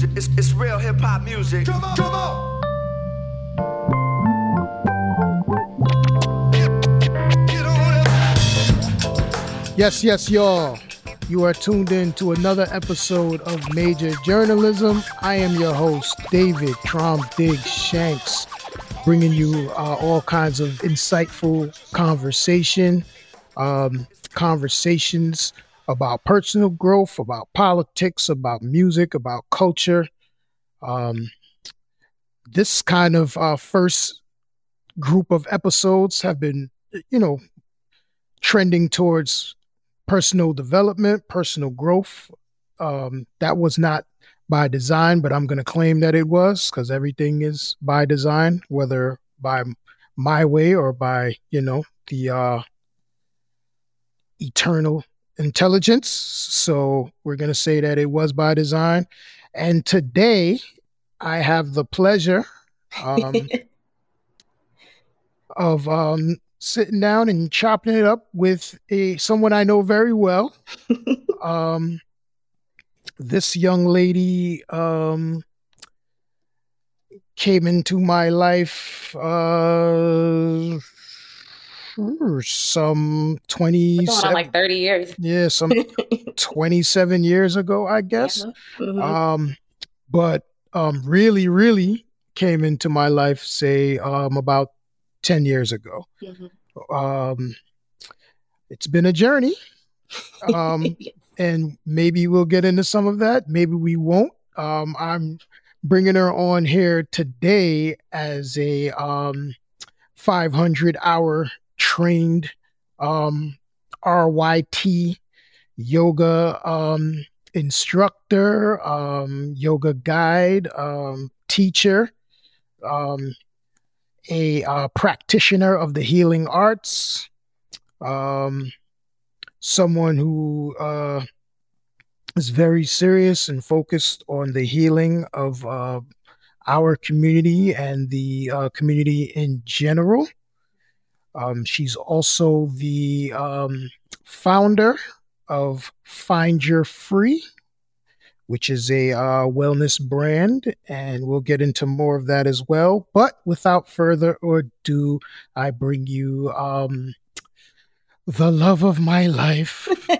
music. It's, it's real hip hop music. Come on, come on. Yes, yes, y'all. You are tuned in to another episode of Major Journalism. I am your host, David Traum Diggs Shanks, bringing you uh, all kinds of insightful conversation, um, conversations about personal growth, about politics, about music, about culture. Um, this kind of uh, first group of episodes have been, you know, trending towards personal development, personal growth. Um, that was not by design, but I'm going to claim that it was because everything is by design, whether by my way or by, you know, the uh, eternal intelligence. So we're going to say that it was by design. And today I have the pleasure um, of um, sitting down and chopping it up with a someone I know very well. um, this young lady um, came into my life uh, some 20 like 30 years yeah some 27 years ago i guess yeah. mm-hmm. um but um really really came into my life say um about 10 years ago. Mm-hmm. Um, it's been a journey. Um, and maybe we'll get into some of that. Maybe we won't. Um, I'm bringing her on here today as a um, 500 hour trained um, RYT yoga um, instructor, um, yoga guide, um, teacher. Um, a uh, practitioner of the healing arts, um, someone who uh, is very serious and focused on the healing of uh, our community and the uh, community in general. Um, she's also the um, founder of Find Your Free, which is a uh, wellness brand, and we'll get into more of that as well. But without further ado, I bring you um, the love of my life.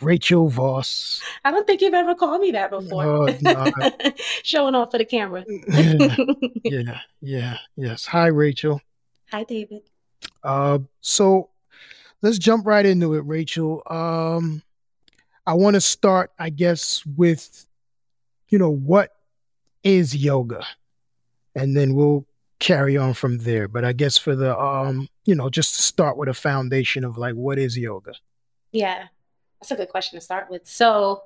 Rachel Voss. I don't think you've ever called me that before. No. Showing off for the camera. yeah, yeah, yeah, yes. Hi, Rachel. Hi, David. Uh, so let's jump right into it, Rachel. Um, I want to start, I guess, with, you know, what is yoga? And then we'll carry on from there. But I guess for the, um, you know, just to start with a foundation of like, what is yoga? Yeah, that's a good question to start with. So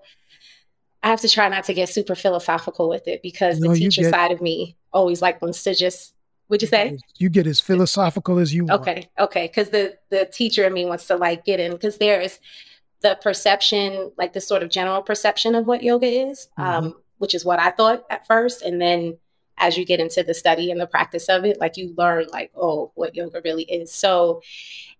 I have to try not to get super philosophical with it because no, the teacher get, side of me always like wants to just would you say you get as philosophical as you okay want. okay Okay. because the the teacher in me wants to like get in because there is the perception, like the sort of general perception of what yoga is, mm-hmm. um, which is what I thought at first. And then as you get into the study and the practice of it, like you learn, like, oh, what yoga really is. So,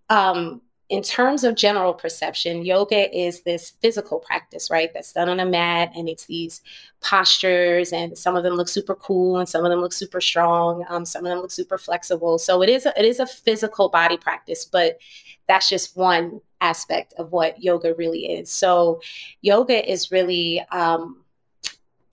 um, in terms of general perception, yoga is this physical practice, right? That's done on a mat and it's these postures, and some of them look super cool and some of them look super strong. Um, some of them look super flexible. So it is a, it is a physical body practice, but that's just one aspect of what yoga really is. So, yoga is really um,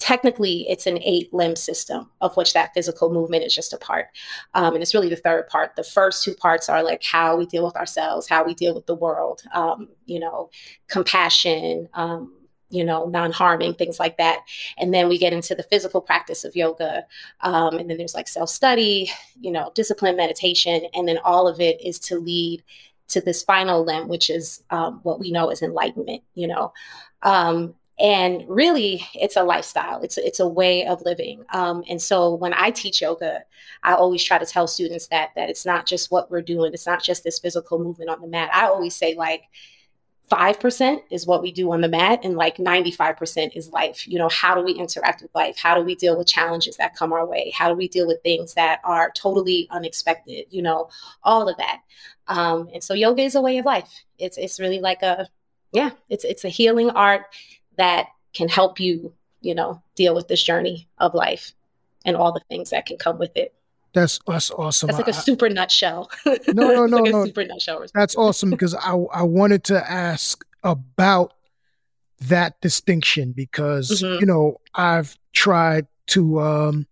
technically it's an eight limb system of which that physical movement is just a part. Um, and it's really the third part. The first two parts are like how we deal with ourselves how we deal with the world um, you know compassion um, you know non-harming things like that. And then we get into the physical practice of yoga um, and then there's like self-study you know discipline meditation and then all of it is to lead to this final limb, which is um, what we know as enlightenment, you know. And really, it's a lifestyle. It's it's a way of living. Um, and so, when I teach yoga, I always try to tell students that that it's not just what we're doing. It's not just this physical movement on the mat. I always say like, 5% is what we do on the mat and like 95% is life you know how do we interact with life how do we deal with challenges that come our way how do we deal with things that are totally unexpected you know all of that um, and so yoga is a way of life it's it's really like a yeah it's it's a healing art that can help you you know, deal with this journey of life and all the things that can come with it. That's that's awesome. That's like a super nutshell. No, no, no, like no. super nutshell. That's awesome because I I wanted to ask about that distinction because mm-hmm. you know I've tried to um,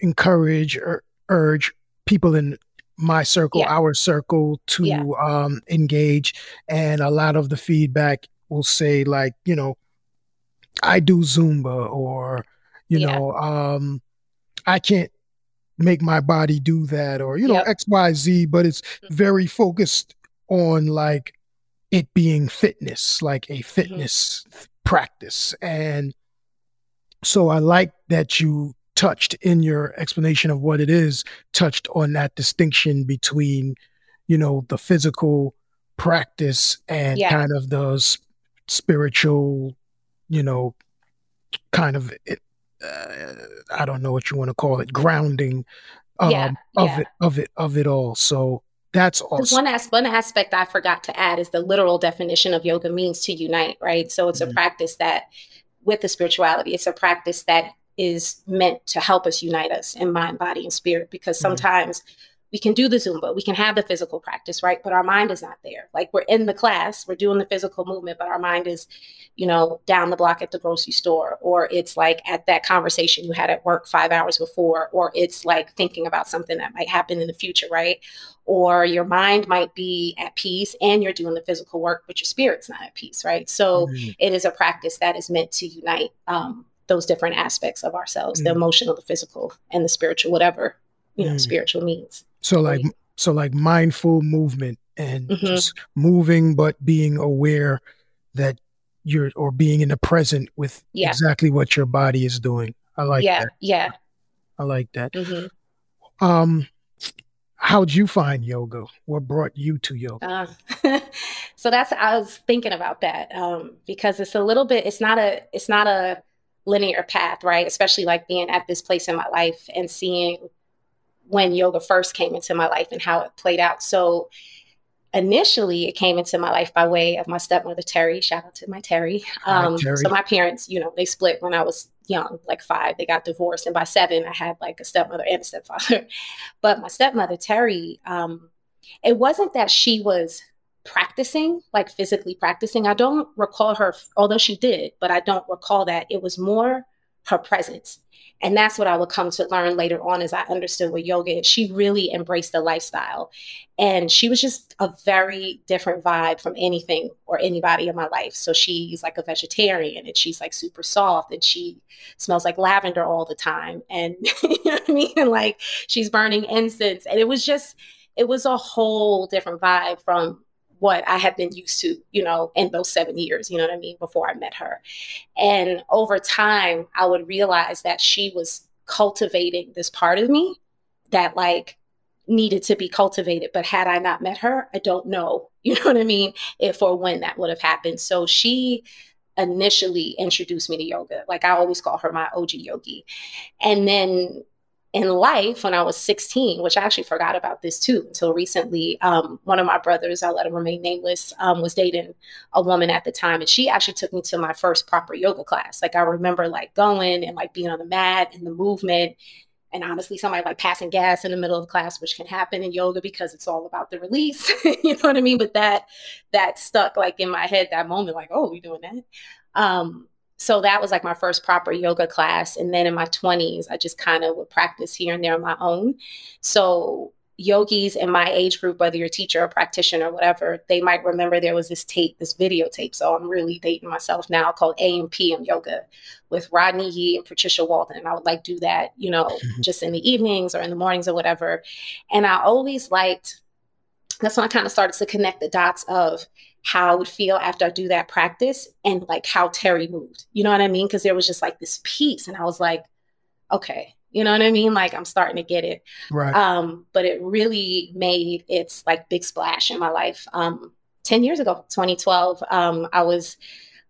encourage or urge people in my circle, yeah. our circle, to yeah. um, engage, and a lot of the feedback will say like you know I do Zumba or you yeah. know um, I can't make my body do that or you know yep. xyz but it's mm-hmm. very focused on like it being fitness like a mm-hmm. fitness mm-hmm. practice and so i like that you touched in your explanation of what it is touched on that distinction between you know the physical practice and yeah. kind of the spiritual you know kind of it, uh, I don't know what you want to call it, grounding um, yeah, of yeah. it of it of it all. So that's also one aspect. One aspect I forgot to add is the literal definition of yoga means to unite, right? So it's mm-hmm. a practice that, with the spirituality, it's a practice that is meant to help us unite us in mind, body, and spirit. Because mm-hmm. sometimes mm-hmm we can do the Zumba, we can have the physical practice, right? But our mind is not there. Like we're in the class, we're doing the physical movement, but our mind is, you know, down the block at the grocery store, or it's like at that conversation you had at work five hours before, or it's like thinking about something that might happen in the future, right? Or your mind might be at peace and you're doing the physical work, but your spirit's not at peace, right? So mm-hmm. it is a practice that is meant to unite um, those different aspects of ourselves, mm-hmm. the emotional, the physical, and the spiritual, whatever, you know, mm-hmm. spiritual means. So like so like mindful movement and mm-hmm. just moving but being aware that you're or being in the present with yeah. exactly what your body is doing. I like yeah, that. Yeah. I like that. Mm-hmm. Um how'd you find yoga? What brought you to yoga? Uh, so that's I was thinking about that um, because it's a little bit. It's not a. It's not a linear path, right? Especially like being at this place in my life and seeing when yoga first came into my life and how it played out. So initially it came into my life by way of my stepmother Terry. Shout out to my Terry. Um, Hi, Terry. So my parents, you know, they split when I was young, like five. They got divorced, and by seven, I had like a stepmother and a stepfather. but my stepmother Terry, um, it wasn't that she was practicing, like physically practicing. I don't recall her, although she did, but I don't recall that. It was more her presence. And that's what I would come to learn later on as I understood what yoga is. She really embraced the lifestyle. And she was just a very different vibe from anything or anybody in my life. So she's like a vegetarian and she's like super soft and she smells like lavender all the time. And you know what I mean? And like she's burning incense. And it was just, it was a whole different vibe from what I had been used to, you know, in those seven years, you know what I mean, before I met her. And over time, I would realize that she was cultivating this part of me that, like, needed to be cultivated. But had I not met her, I don't know, you know what I mean, if or when that would have happened. So she initially introduced me to yoga. Like I always call her my OG yogi. And then in life when I was 16, which I actually forgot about this too until recently. Um, one of my brothers, I'll let him remain nameless, um, was dating a woman at the time, and she actually took me to my first proper yoga class. Like I remember like going and like being on the mat and the movement. And honestly, somebody like passing gas in the middle of class, which can happen in yoga because it's all about the release. you know what I mean? But that that stuck like in my head that moment, like, oh, we doing that. Um, so that was like my first proper yoga class and then in my 20s i just kind of would practice here and there on my own. So yogis in my age group whether you're a teacher or practitioner or whatever they might remember there was this tape this videotape. So i'm really dating myself now called am pm yoga with rodney yee and patricia walden and i would like do that you know mm-hmm. just in the evenings or in the mornings or whatever. And i always liked that's when i kind of started to connect the dots of how I would feel after I do that practice and like how Terry moved. You know what I mean? Because there was just like this peace, and I was like, okay, you know what I mean? Like I'm starting to get it. Right. Um, but it really made its like big splash in my life. Um, 10 years ago, 2012, um, I was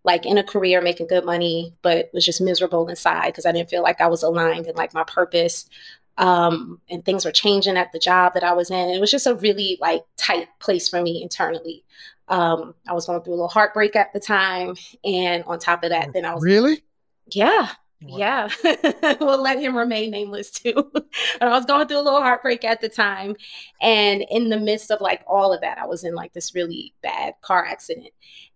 like in a career making good money, but was just miserable inside because I didn't feel like I was aligned in like my purpose. Um, and things were changing at the job that I was in. It was just a really like tight place for me internally. Um, I was going through a little heartbreak at the time, and on top of that, then I was really, Yeah. Yeah, we'll let him remain nameless too. but I was going through a little heartbreak at the time. And in the midst of like all of that, I was in like this really bad car accident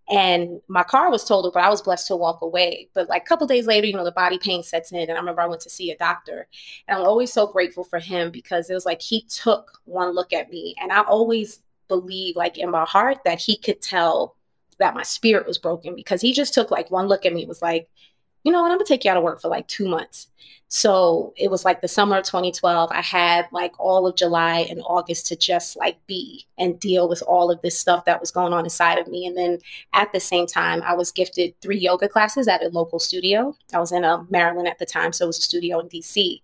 and my car was totaled, but I was blessed to walk away. But like a couple days later, you know, the body pain sets in, and I remember I went to see a doctor, and I'm always so grateful for him because it was like he took one look at me, and I always believe, like in my heart, that he could tell that my spirit was broken because he just took like one look at me, was like, you know what, I'm gonna take you out of work for like two months. So it was like the summer of 2012. I had like all of July and August to just like be and deal with all of this stuff that was going on inside of me. And then at the same time, I was gifted three yoga classes at a local studio. I was in uh, Maryland at the time, so it was a studio in DC.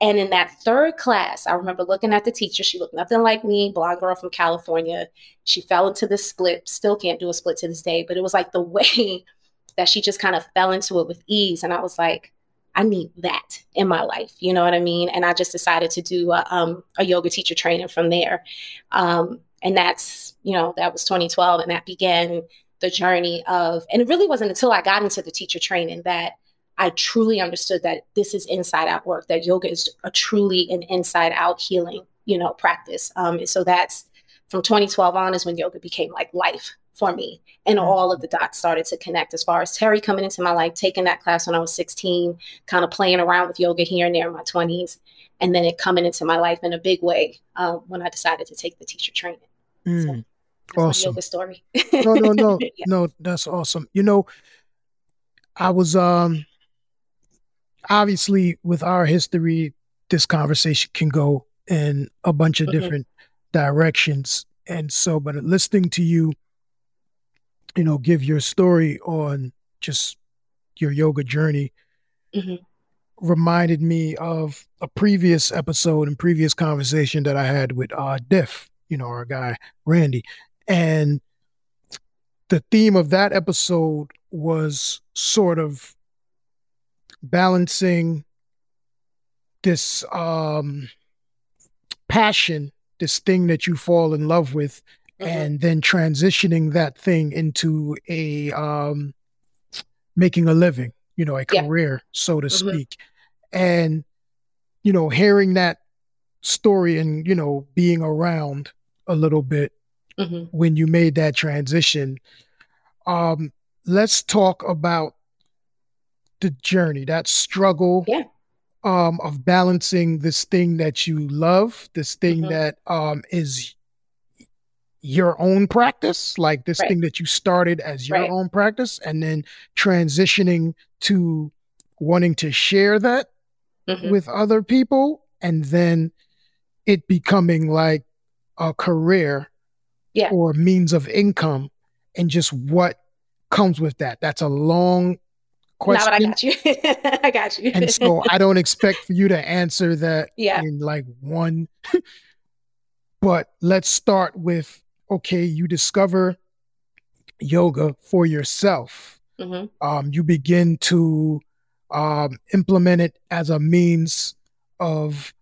And in that third class, I remember looking at the teacher. She looked nothing like me, blonde girl from California. She fell into the split, still can't do a split to this day, but it was like the way that she just kind of fell into it with ease. And I was like, I need that in my life. You know what I mean? And I just decided to do a, um, a yoga teacher training from there. Um, and that's, you know, that was 2012. And that began the journey of, and it really wasn't until I got into the teacher training that I truly understood that this is inside out work, that yoga is a truly an inside out healing, you know, practice. Um, and so that's from 2012 on is when yoga became like life for me. And mm-hmm. all of the dots started to connect as far as Terry coming into my life, taking that class when I was 16, kind of playing around with yoga here and there in my 20s, and then it coming into my life in a big way uh, when I decided to take the teacher training. Mm. So awesome. yoga story. no, no, no, yeah. no, that's awesome. You know, I was um obviously with our history, this conversation can go in a bunch of mm-hmm. different directions. And so, but listening to you you know, give your story on just your yoga journey mm-hmm. reminded me of a previous episode and previous conversation that I had with uh Diff, you know, our guy Randy. And the theme of that episode was sort of balancing this um passion, this thing that you fall in love with mm-hmm. and then transitioning that thing into a um, making a living, you know, a career, yeah. so to mm-hmm. speak. And, you know, hearing that story and, you know, being around a little bit mm-hmm. when you made that transition. Um, let's talk about the journey, that struggle yeah. um, of balancing this thing that you love, this thing mm-hmm. that um, is your own practice, like this right. thing that you started as your right. own practice, and then transitioning to wanting to share that mm-hmm. with other people, and then it becoming like a career yeah. or means of income, and just what comes with that. That's a long question. No, I got you. I got you. and so I don't expect for you to answer that yeah. in like one. but let's start with okay, you discover yoga for yourself. Mm-hmm. Um, you begin to um, implement it as a means of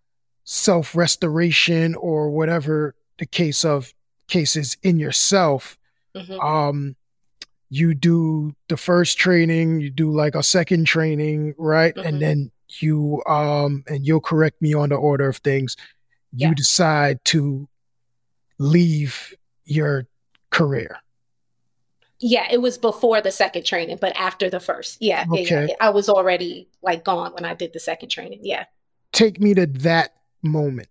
self restoration or whatever the case of cases in yourself. Mm-hmm. Um, you do the first training, you do like a second training, right? Mm-hmm. And then you um and you'll correct me on the order of things. You yeah. decide to leave your career? Yeah, it was before the second training, but after the first. Yeah, okay. yeah, yeah. I was already like gone when I did the second training. Yeah. Take me to that moment.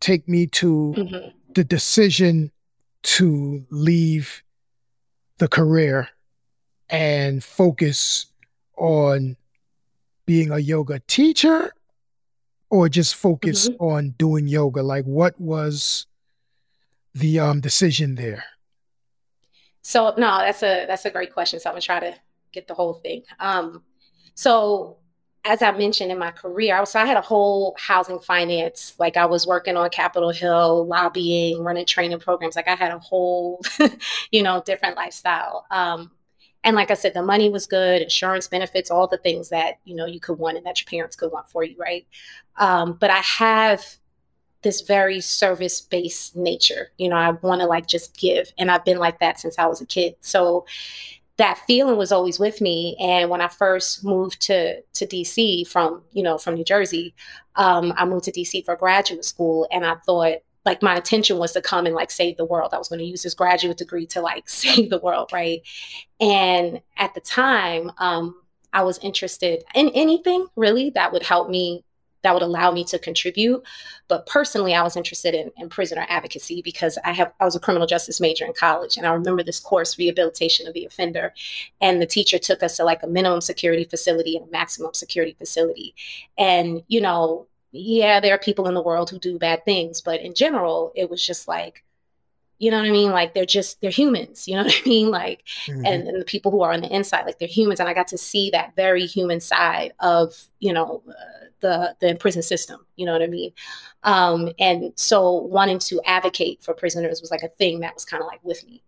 Take me to mm-hmm. the decision to leave the career and focus on being a yoga teacher or just focus mm-hmm. on doing yoga like what was the um, decision there? So no, that's a that's a great question. So I'm gonna try to get the whole thing. Um, so as I mentioned in my career, I was so I had a whole housing finance. Like I was working on Capitol Hill, lobbying, running training programs. Like I had a whole, you know, different lifestyle. Um, and like I said, the money was good, insurance benefits, all the things that you know you could want and that your parents could want for you, right? Um, but I have this very service based nature. You know, I want to like just give. And I've been like that since I was a kid. So that feeling was always with me. And when I first moved to to DC from you know from New Jersey, um, I moved to DC for graduate school, and I thought like my intention was to come and like save the world. I was going to use this graduate degree to like save the world, right? And at the time, um, I was interested in anything really that would help me that would allow me to contribute. But personally, I was interested in, in, prisoner advocacy because I have I was a criminal justice major in college, and I remember this course, rehabilitation of the offender, and the teacher took us to like a minimum security facility and a maximum security facility, and you know, yeah, there are people in the world who do bad things, but in general, it was just like you know what I mean? Like they're just they're humans. You know what I mean? Like, mm-hmm. and, and the people who are on the inside, like they're humans, and I got to see that very human side of you know uh, the the prison system. You know what I mean? Um, and so wanting to advocate for prisoners was like a thing that was kind of like with me.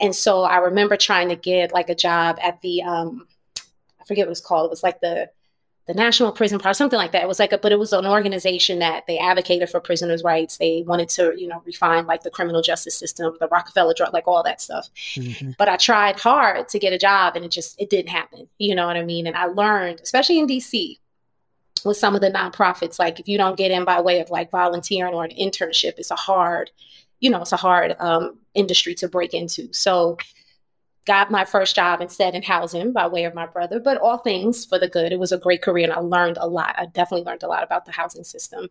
And so I remember trying to get like a job at the um, I forget what it was called. It was like the the National Prison Project, something like that. It was like a, but it was an organization that they advocated for prisoners' rights. They wanted to, you know, refine like the criminal justice system, the Rockefeller drug, like all that stuff. Mm-hmm. But I tried hard to get a job, and it just it didn't happen. You know what I mean? And I learned, especially in DC, with some of the nonprofits, like if you don't get in by way of like volunteering or an internship, it's a hard, you know, it's a hard um, industry to break into. So got my first job instead in housing by way of my brother, but all things for the good. It was a great career and I learned a lot. I definitely learned a lot about the housing system.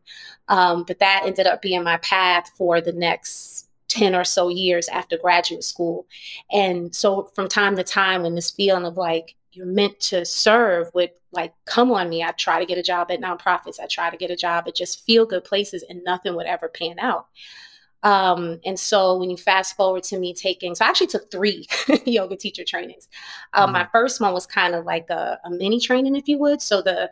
Um, but that ended up being my path for the next 10 or so years after graduate school. And so from time to time, when this feeling of like, you're meant to serve would like come on me. I try to get a job at nonprofits. I try to get a job at just feel good places and nothing would ever pan out. Um, and so when you fast forward to me taking, so I actually took three yoga teacher trainings. Um, mm-hmm. My first one was kind of like a, a mini training, if you would. So the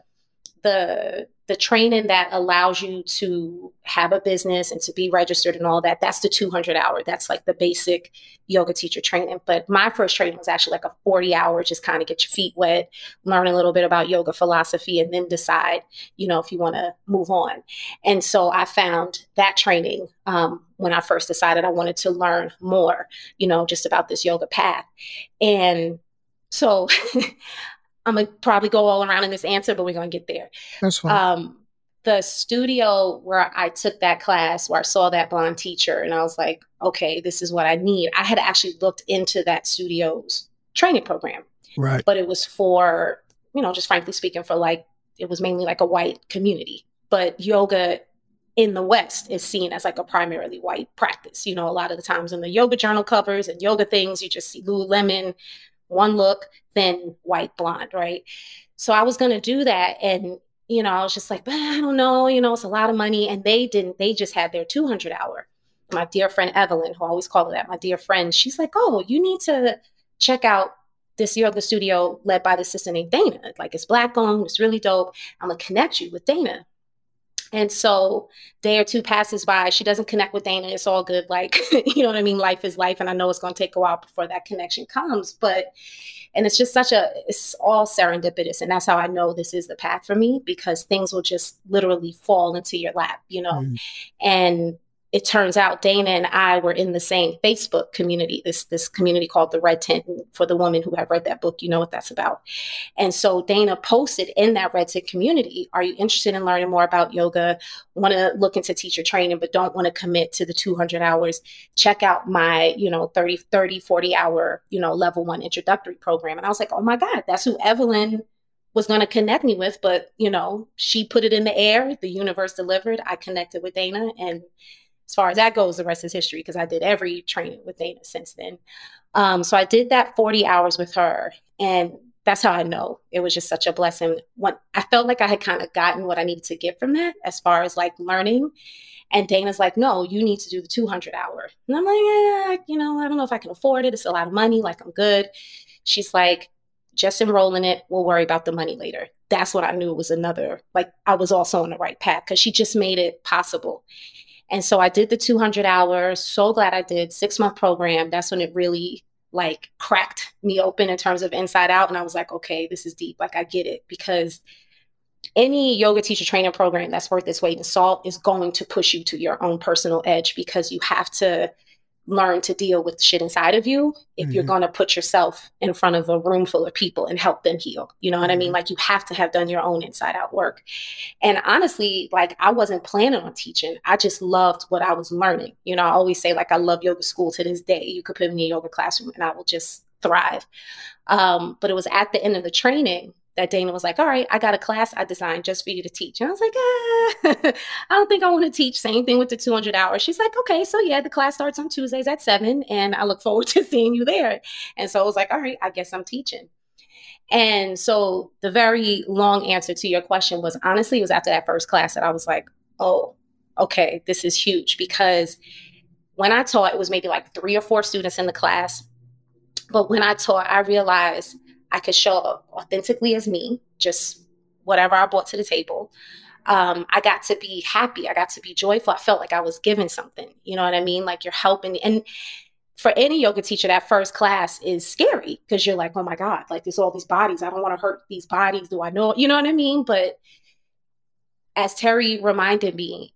the the training that allows you to have a business and to be registered and all that that's the 200 hour that's like the basic yoga teacher training but my first training was actually like a 40 hour just kind of get your feet wet learn a little bit about yoga philosophy and then decide you know if you want to move on and so i found that training um, when i first decided i wanted to learn more you know just about this yoga path and so I'm gonna probably go all around in this answer, but we're gonna get there. That's fine. Um, the studio where I took that class, where I saw that blonde teacher, and I was like, okay, this is what I need. I had actually looked into that studio's training program, right? But it was for, you know, just frankly speaking, for like it was mainly like a white community. But yoga in the West is seen as like a primarily white practice. You know, a lot of the times in the yoga journal covers and yoga things, you just see Lululemon, one look, thin, white, blonde, right? So I was going to do that. And, you know, I was just like, I don't know, you know, it's a lot of money. And they didn't, they just had their 200 hour. My dear friend Evelyn, who I always call her that, my dear friend, she's like, oh, you need to check out this yoga studio led by the sister named Dana. Like it's black owned, it's really dope. I'm gonna connect you with Dana. And so day or two passes by, she doesn't connect with Dana. It's all good. Like, you know what I mean? Life is life. And I know it's going to take a while before that connection comes. But, and it's just such a, it's all serendipitous. And that's how I know this is the path for me because things will just literally fall into your lap, you know? Mm. And it turns out Dana and I were in the same Facebook community, this this community called the Red Tent. For the woman who have read that book, you know what that's about. And so Dana posted in that Red Tent community, are you interested in learning more about yoga? Want to look into teacher training, but don't want to commit to the 200 hours? Check out my, you know, 30, 30, 40 hour, you know, level one introductory program. And I was like, oh my God, that's who Evelyn was going to connect me with. But, you know, she put it in the air. The universe delivered. I connected with Dana and as far as that goes, the rest is history because I did every training with Dana since then. Um, so I did that 40 hours with her. And that's how I know it was just such a blessing. When I felt like I had kind of gotten what I needed to get from that as far as like learning. And Dana's like, no, you need to do the 200 hour. And I'm like, you know, I don't know if I can afford it. It's a lot of money. Like, I'm good. She's like, just enroll in it. We'll worry about the money later. That's what I knew was another, like, I was also on the right path because she just made it possible. And so I did the 200 hours. So glad I did. Six month program. That's when it really like cracked me open in terms of inside out. And I was like, okay, this is deep. Like I get it because any yoga teacher training program that's worth its weight in salt is going to push you to your own personal edge because you have to learn to deal with shit inside of you if mm-hmm. you're going to put yourself in front of a room full of people and help them heal. You know what I mean? Mm-hmm. Like you have to have done your own inside out work. And honestly, like I wasn't planning on teaching. I just loved what I was learning. You know, I always say like I love yoga school to this day. You could put me in a yoga classroom and I will just thrive. Um, but it was at the end of the training that Dana was like, All right, I got a class I designed just for you to teach. And I was like, ah, I don't think I want to teach. Same thing with the 200 hours. She's like, Okay, so yeah, the class starts on Tuesdays at seven, and I look forward to seeing you there. And so I was like, All right, I guess I'm teaching. And so the very long answer to your question was honestly, it was after that first class that I was like, Oh, okay, this is huge because when I taught, it was maybe like three or four students in the class. But when I taught, I realized I could show up authentically as me, just whatever I brought to the table. Um, I got to be happy. I got to be joyful. I felt like I was giving something. You know what I mean? Like you're helping. And for any yoga teacher, that first class is scary because you're like, oh my God, like there's all these bodies. I don't want to hurt these bodies. Do I know? You know what I mean? But as Terry reminded me,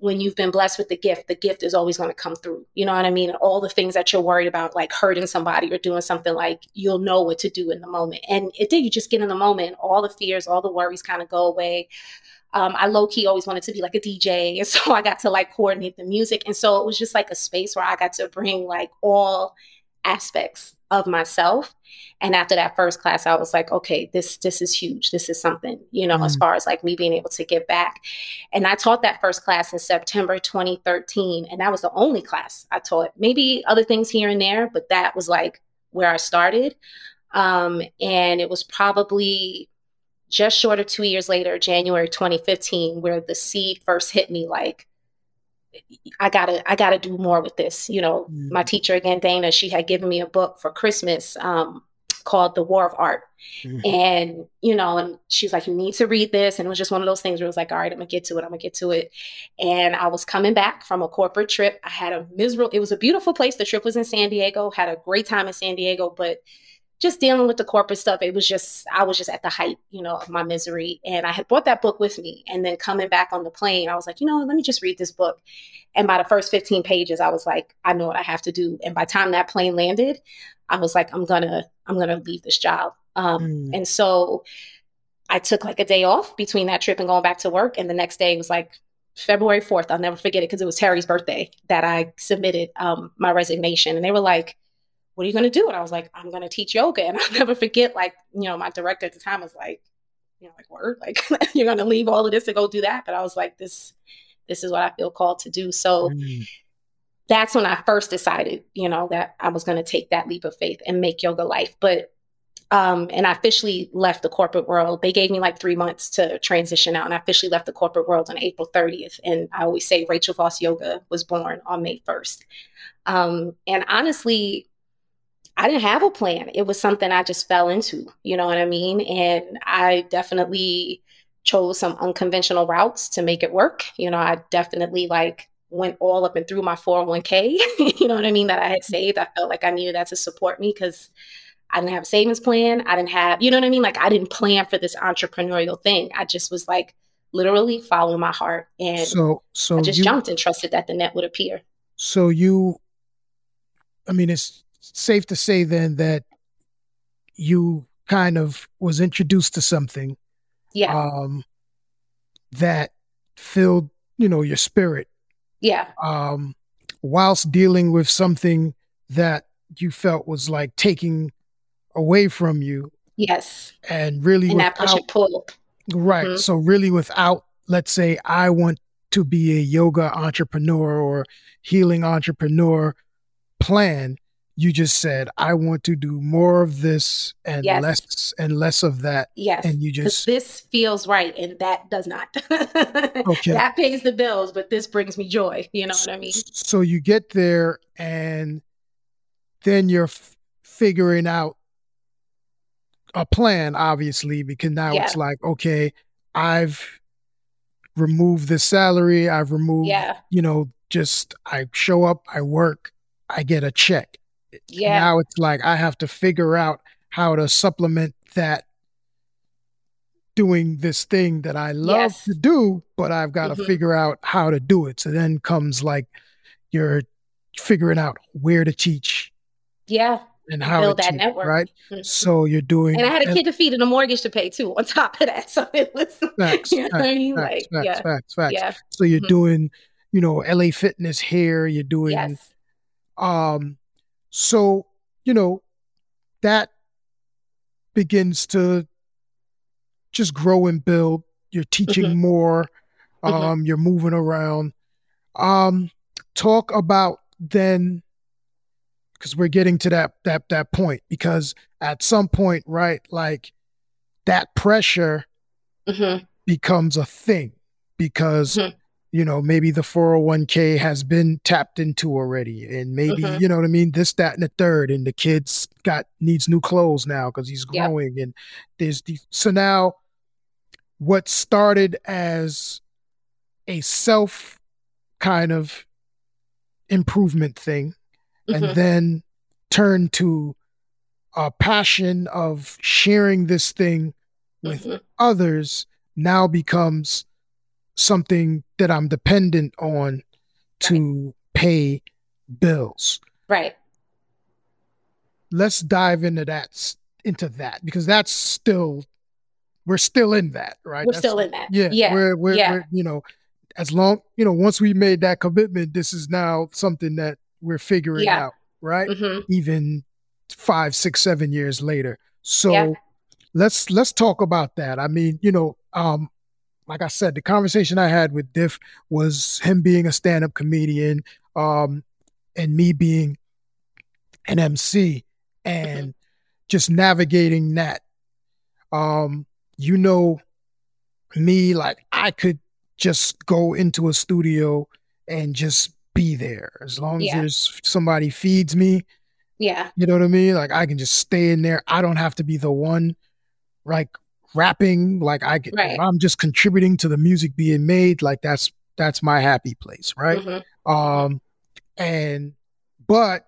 when you've been blessed with the gift, the gift is always going to come through. You know what I mean? And all the things that you're worried about, like hurting somebody or doing something, like you'll know what to do in the moment. And it did. You just get in the moment. All the fears, all the worries kind of go away. Um, I low key always wanted to be like a DJ. And so I got to like coordinate the music. And so it was just like a space where I got to bring like all aspects of myself. And after that first class i was like okay this this is huge. This is something you know mm. as far as like me being able to give back. And i taught that first class in september 2013 and that was the only class i taught. Maybe other things here and there but that was like where i started. Um, and it was probably just short of two years later january 2015 where the seed first hit me like I gotta I gotta do more with this. You know, mm-hmm. my teacher again, Dana, she had given me a book for Christmas um, called The War of Art. Mm-hmm. And, you know, and she's like, you need to read this. And it was just one of those things where it was like, all right, I'm gonna get to it, I'm gonna get to it. And I was coming back from a corporate trip. I had a miserable, it was a beautiful place. The trip was in San Diego, had a great time in San Diego, but just dealing with the corporate stuff, it was just, I was just at the height, you know, of my misery. And I had brought that book with me. And then coming back on the plane, I was like, you know, let me just read this book. And by the first 15 pages, I was like, I know what I have to do. And by time that plane landed, I was like, I'm gonna, I'm gonna leave this job. Um, mm. And so I took like a day off between that trip and going back to work. And the next day was like February 4th. I'll never forget it because it was Terry's birthday that I submitted um, my resignation. And they were like, what are you going to do? And I was like, I'm going to teach yoga. And I'll never forget, like, you know, my director at the time was like, you know, like, word, like, you're going to leave all of this to go do that. But I was like, this, this is what I feel called to do. So mm. that's when I first decided, you know, that I was going to take that leap of faith and make yoga life. But, um, and I officially left the corporate world. They gave me like three months to transition out, and I officially left the corporate world on April 30th. And I always say Rachel Voss Yoga was born on May 1st. Um, and honestly, I didn't have a plan. It was something I just fell into, you know what I mean? And I definitely chose some unconventional routes to make it work. You know, I definitely like went all up and through my 401k, you know what I mean, that I had mm-hmm. saved. I felt like I needed that to support me because I didn't have a savings plan. I didn't have, you know what I mean? Like I didn't plan for this entrepreneurial thing. I just was like literally following my heart. And so, so I just you, jumped and trusted that the net would appear. So you, I mean, it's safe to say then that you kind of was introduced to something yeah. um that filled you know your spirit. Yeah. Um whilst dealing with something that you felt was like taking away from you yes. and really and without, that push and pull right. Mm-hmm. so really without let's say i want to be a yoga entrepreneur or healing entrepreneur plan you just said i want to do more of this and yes. less and less of that yes and you just this feels right and that does not okay that pays the bills but this brings me joy you know what i mean so you get there and then you're f- figuring out a plan obviously because now yeah. it's like okay i've removed the salary i've removed yeah. you know just i show up i work i get a check yeah. Now it's like I have to figure out how to supplement that doing this thing that I love yes. to do, but I've got mm-hmm. to figure out how to do it. So then comes like you're figuring out where to teach. Yeah. And how to build that teach, network. right? Mhm. So you're doing And I had a kid to feed and a mortgage to pay too on top of that. So it was, Facts, you know what I facts, mean? facts, Like, facts, yeah, facts, facts. yeah, So you're Mhm. doing, you know, LA Fitness here. You're doing, yes, um, so you know, that begins to just grow and build. You're teaching Mhm. more. Mhm. Um, you're moving around. Um, talk about then, because we're getting to that that that point. Because at some point, right, like that pressure hmm becomes a thing because Mhm. You know maybe the 401k has been tapped into already and maybe Mhm. you know what i mean this that and the third and the kid's got needs new clothes now because he's Yep. growing and there's the so now what started as a self kind of improvement thing and Mhm. then turned to a passion of sharing this thing with Mhm. others now becomes something that I'm dependent on to pay bills. right. Let's dive into that into that because that's still we're still in that, right? We're That's- still in that. Yeah, yeah, we're, we're, yeah. we're you know, as long you know, once we made that commitment, this is now something that we're figuring Yeah. out, right? hmm Even five, six, seven years later. So Yeah. let's let's talk about that. I mean, you know, um, like I said, the conversation I had with Diff was him being a stand-up comedian, um, and me being an MC and just navigating that. Um, you know me, like I could just go into a studio and just be there as long as Yeah. there's somebody feeds me Yeah. you know what I mean? Like I can just stay in there. I don't have to be the one like rapping. Like I can Right. I'm just contributing to the music being made, like that's that's my happy place, right? Mhm. Um and but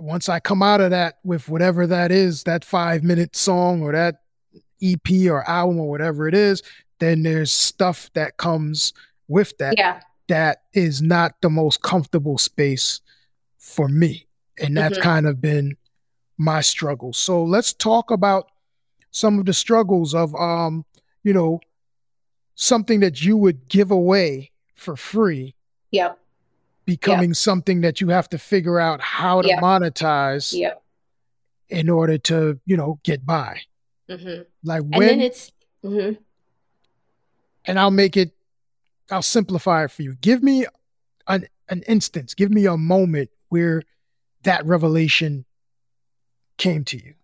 once I come out of that with whatever that is, that five minute song or that EP or album or whatever it is, then there's stuff that comes with that Yeah. that is not the most comfortable space for me. And that's Mhm. kind of been my struggle. So let's talk about some of the struggles of um, you know, something that you would give away for free Yep. becoming something that you have to figure out how to Yep. monetize Yep. in order to, you know, get by. hmm Like And when then it's mhm. and I'll make it I'll simplify it for you. Give me an an instance, give me a moment where that revelation came to you.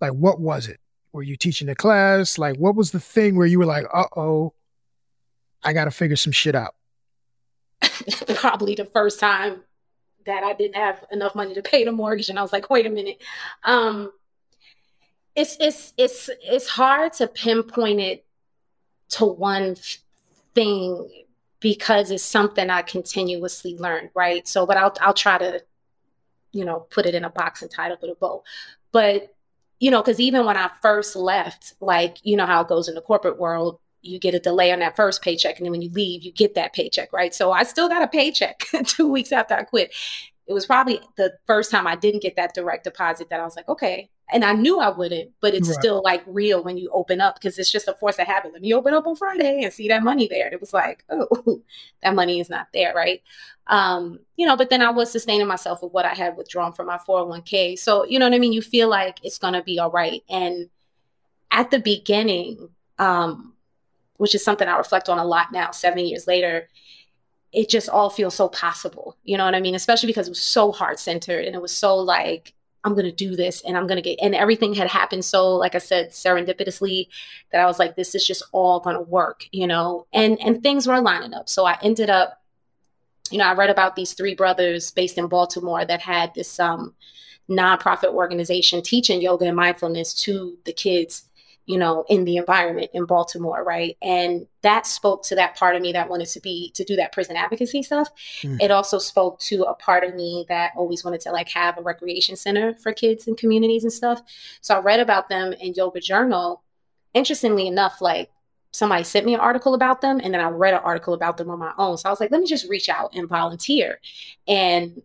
Like what was it? Were you teaching a class? Like what was the thing where you were like, "Uh-oh, I got to figure some shit out." probably the first time that I didn't have enough money to pay the mortgage, and I was like, wait a minute. Um, it's it's it's it's hard to pinpoint it to one thing because it's something I continuously learned, right? So, but I'll I'll try to, you know, put it in a box and tie it up with a bow. But you know, because even when I first left, like you know how it goes in the corporate world, you get a delay on that first paycheck, and then when you leave, you get that paycheck, right? So I still got a paycheck two weeks after I quit. It was probably the first time I didn't get that direct deposit that I was like, okay. And I knew I wouldn't, but it's Right. still like real when you open up because it's just a force of habit. Let me open up on Friday and see that money there. And it was like, oh, that money is not there, right? Um, you know, but then I was sustaining myself with what I had withdrawn from my 401k. So, you know what I mean? You feel like it's going to be all right. And at the beginning, um, which is something I reflect on a lot now, seven years later, it just all feels so possible. You know what I mean? Especially because it was so heart centered and it was so like, I'm to do this and I'm to get, and everything had happened so, like I said, serendipitously that I was like, this is just all to work, you know? And, and things were lining up. So I ended up, you know, I read about these three brothers based in Baltimore that had this um, nonprofit organization teaching yoga and mindfulness to the kids you know, in the environment in Baltimore, right? And that spoke to that part of me that wanted to be to do that prison advocacy stuff. Mm. It also spoke to a part of me that always wanted to like have a recreation center for kids and communities and stuff. So I read about them in Yoga Journal. Interestingly enough, like somebody sent me an article about them and then I read an article about them on my own. So I was like, let me just reach out and volunteer. And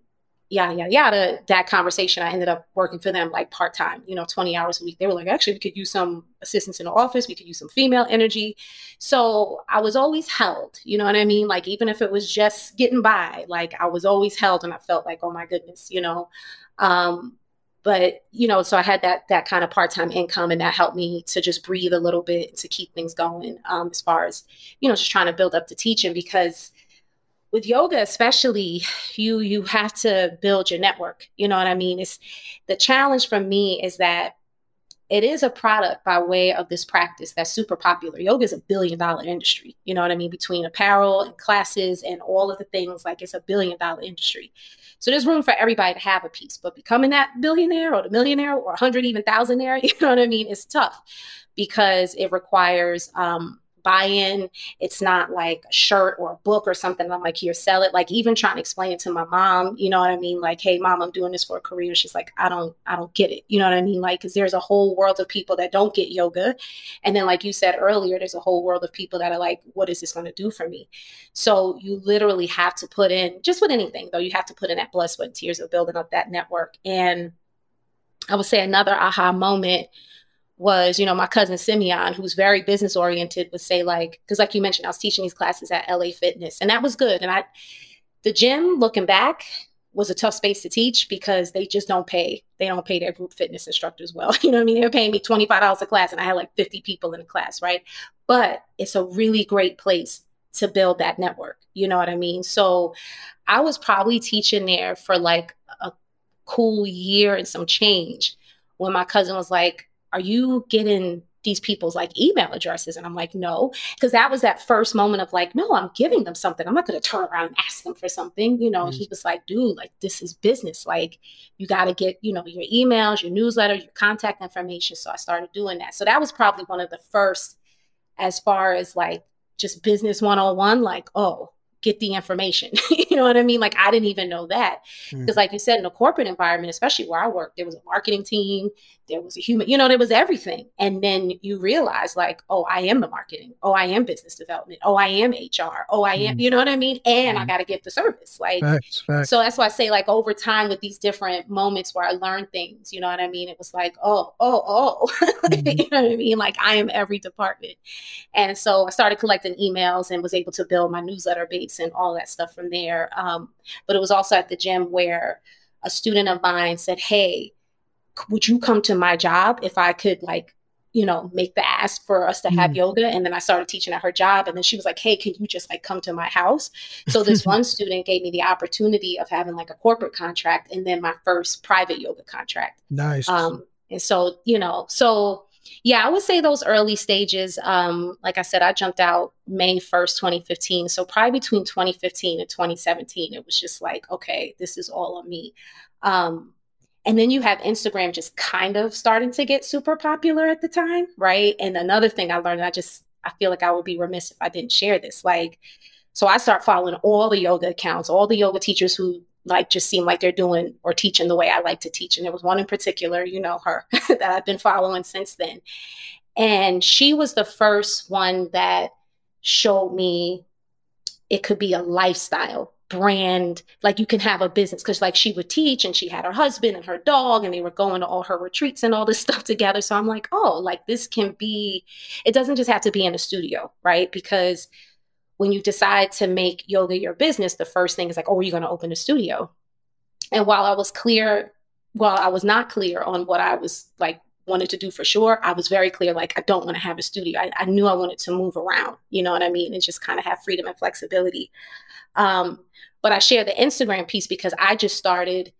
yada yada yada that conversation i ended up working for them like part-time you know 20 hours a week. They were like actually we could use some assistance in the office. We could use some female energy. So i was always held you know what i mean? Like even if it was just getting by like i was always held and i felt like oh my goodness you know? Um but you know so i had that that kind of part-time income and that helped me to just breathe a little bit to keep things going um, as far as you know just trying to build up the teaching because with yoga especially you you have to build your network you know what i mean? It's the challenge for me is that it is a product by way of this practice that's super popular. Yoga is a billion dollar industry you know what i mean? Between apparel and classes and all of the things like it's a billion dollar industry. So there's room for everybody to have a piece but becoming that billionaire or the millionaire or 100 even thousandaire you know what i mean? It's tough because it requires um, buy-in. It's not like a shirt or a book or something. I'm like, here, sell it. Like even trying to explain it to my mom, you know what I mean? Like, hey, mom, I'm doing this for a career. She's like, I don't, I don't get it. You know what I mean? Like, because there's a whole world of people that don't get yoga, and then like you said earlier, there's a whole world of people that are like, what is this going to do for me? So you literally have to put in just with anything though. You have to put in that blood, sweat, and tears of building up that network. And I would say another aha moment was, you know, my cousin Simeon, who's very business oriented, would say like, because like you mentioned, I was teaching these classes at LA Fitness, and that was good. And I, the gym, looking back, was a tough space to teach because they just don't pay. They don't pay their group fitness instructors well. You know what I mean? They were paying me twenty five dollars a class, and I had like fifty people in the class, right? But it's a really great place to build that network. You know what I mean? So I was probably teaching there for like a cool year and some change when my cousin was like, are you getting these people's like email addresses? And i'm like no because that was that first moment of like no i'm giving them something. I'm not going to turn around and ask them for something you know? Mm-hmm. he was like dude like this is business. Like you got to get you know your emails your newsletter your contact information. So i started doing that. So that was probably one of the first as far as like just business 101 like oh get the information. you know what I mean? Like I didn't even know that. Because mm. like you said, in a corporate environment, especially where I work, there was a marketing team, there was a human, you know, there was everything. And then you realize like, oh, I am the marketing. Oh, I am business development. Oh, I am HR. Oh, I am, mm. you know what I mean? And mm. I got to give the service. Like, facts, facts. so that's why I say like over time with these different moments where I learned things, you know what I mean? It was like, oh, oh, oh, mm. you know what I mean? Like I am every department. And so I started collecting emails and was able to build my newsletter base and all that stuff from there. Um, but it was also at the gym where a student of mine said, hey, would you come to my job if I could like you know, make the ask for us to have mm. yoga. And then I started teaching at her job. And then she was like, Hey, can you just like come to my house? So this one student gave me the opportunity of having like a corporate contract and then my first private yoga contract. Nice. Um, and so, you know, so yeah, I would say those early stages, um, like I said, I jumped out May 1st, 2015. So probably between 2015 and 2017, it was just like, okay, this is all on me. Um, and then you have Instagram just kind of starting to get super popular at the time, right? And another thing I learned, I just, I feel like I would be remiss if I didn't share this. Like, so I start following all the yoga accounts, all the yoga teachers who like just seem like they're doing or teaching the way I like to teach. And there was one in particular, you know, her that I've been following since then. And she was the first one that showed me it could be a lifestyle brand like you can have a business because like she would teach and she had her husband and her dog and they were going to all her retreats and all this stuff together so i'm like oh like this can be it doesn't just have to be in a studio right because when you decide to make yoga your business the first thing is like oh are you going to open a studio. And while i was clear while i was not clear on what i was like wanted to do for sure i was very clear like i don't want to have a studio. I, I knew i wanted to move around you know what i mean and just kind of have freedom and flexibility. Um, but I share the Instagram piece because I just started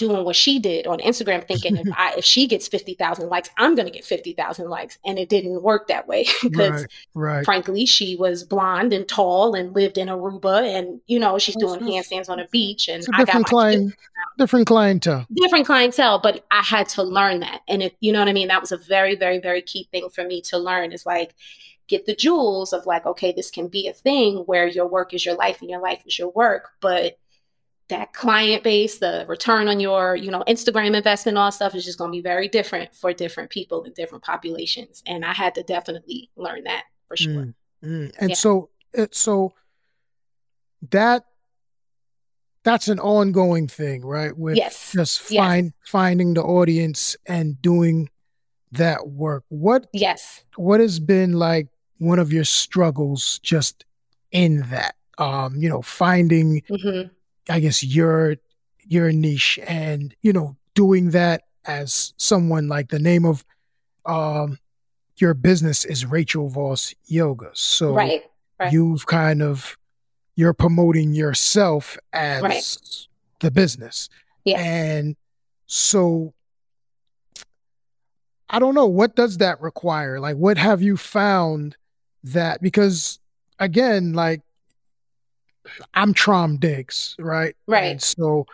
doing what she did on Instagram, thinking if I if she gets fifty thousand likes, I'm gonna get fifty thousand likes, and it didn't work that way because, right, right. frankly, she was blonde and tall and lived in Aruba, and you know she's doing handstands on a beach, and I got client, different clientele, different clientele. But I had to learn that, and it, you know what I mean. That was a very, very, very key thing for me to learn. Is like get the jewels of like, okay, this can be a thing where your work is your life and your life is your work, but that client base, the return on your, you know, Instagram investment, all stuff is just going to be very different for different people and different populations. And I had to definitely learn that for sure. Mm, mm. And yeah. so, it, so that that's an ongoing thing, right? With yes. just find yes. finding the audience and doing that work. What yes. What has been like one of your struggles just in that? Um, you know, finding mm-hmm. I guess your your niche and, you know, doing that as someone like the name of um your business is Rachel Voss Yoga. So right, right. you've kind of you're promoting yourself as right. the business. And so I don't know what does that require? Like what have you found that because again, like I'm Traum Diggs, right? Right. And so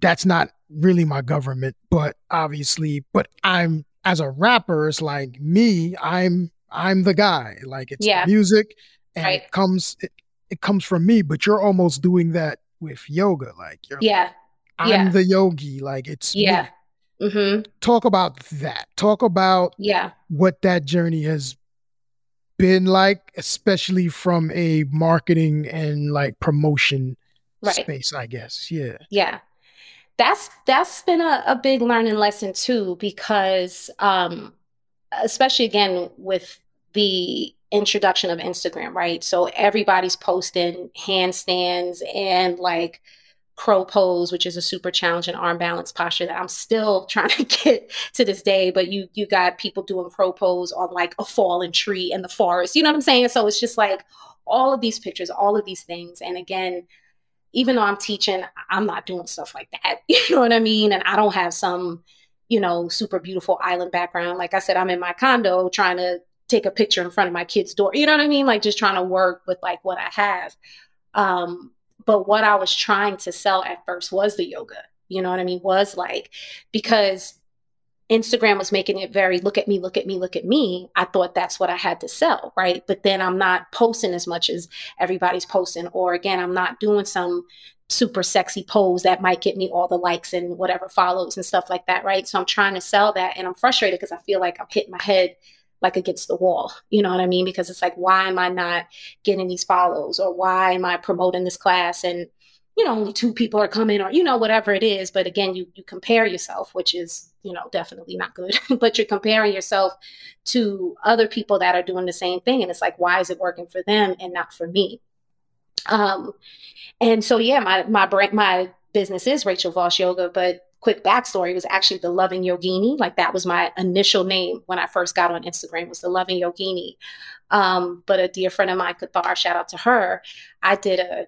that's not really my government, but obviously, but I'm as a rapper, it's like me, I'm I'm the guy. Like it's yeah. music and right. it comes it, it comes from me, but you're almost doing that with yoga. Like you're Yeah. I'm yeah. the yogi. Like it's Yeah. Mm-hmm. Talk about that. Talk about yeah what that journey has been like, especially from a marketing and like promotion right. space, I guess. Yeah. Yeah that's that's been a, a big learning lesson too because um especially again with the introduction of instagram right so everybody's posting handstands and like crow pose which is a super challenging arm balance posture that i'm still trying to get to this day but you you got people doing crow pose on like a fallen tree in the forest you know what i'm saying so it's just like all of these pictures all of these things and again even though I'm teaching, I'm not doing stuff like that. You know what I mean? And I don't have some, you know, super beautiful island background. Like I said, I'm in my condo trying to take a picture in front of my kid's door. You know what I mean? Like just trying to work with like what I have. Um, but what I was trying to sell at first was the yoga. You know what I mean? Was like because Instagram was making it very look at me, look at me, look at me. I thought that's what I had to sell, right? But then I'm not posting as much as everybody's posting. Or again, I'm not doing some super sexy pose that might get me all the likes and whatever follows and stuff like that, right? So I'm trying to sell that and I'm frustrated because I feel like I'm hitting my head like against the wall. You know what I mean? Because it's like, why am I not getting these follows or why am I promoting this class? And you know, only two people are coming or, you know, whatever it is. But again, you, you compare yourself, which is, you know, definitely not good, but you're comparing yourself to other people that are doing the same thing. And it's like, why is it working for them and not for me? Um, and so, yeah, my, my brand, my business is Rachel Voss Yoga, but quick backstory was actually the Loving Yogini. Like that was my initial name when I first got on Instagram was the Loving Yogini. Um, but a dear friend of mine, Kathar, shout out to her. I did a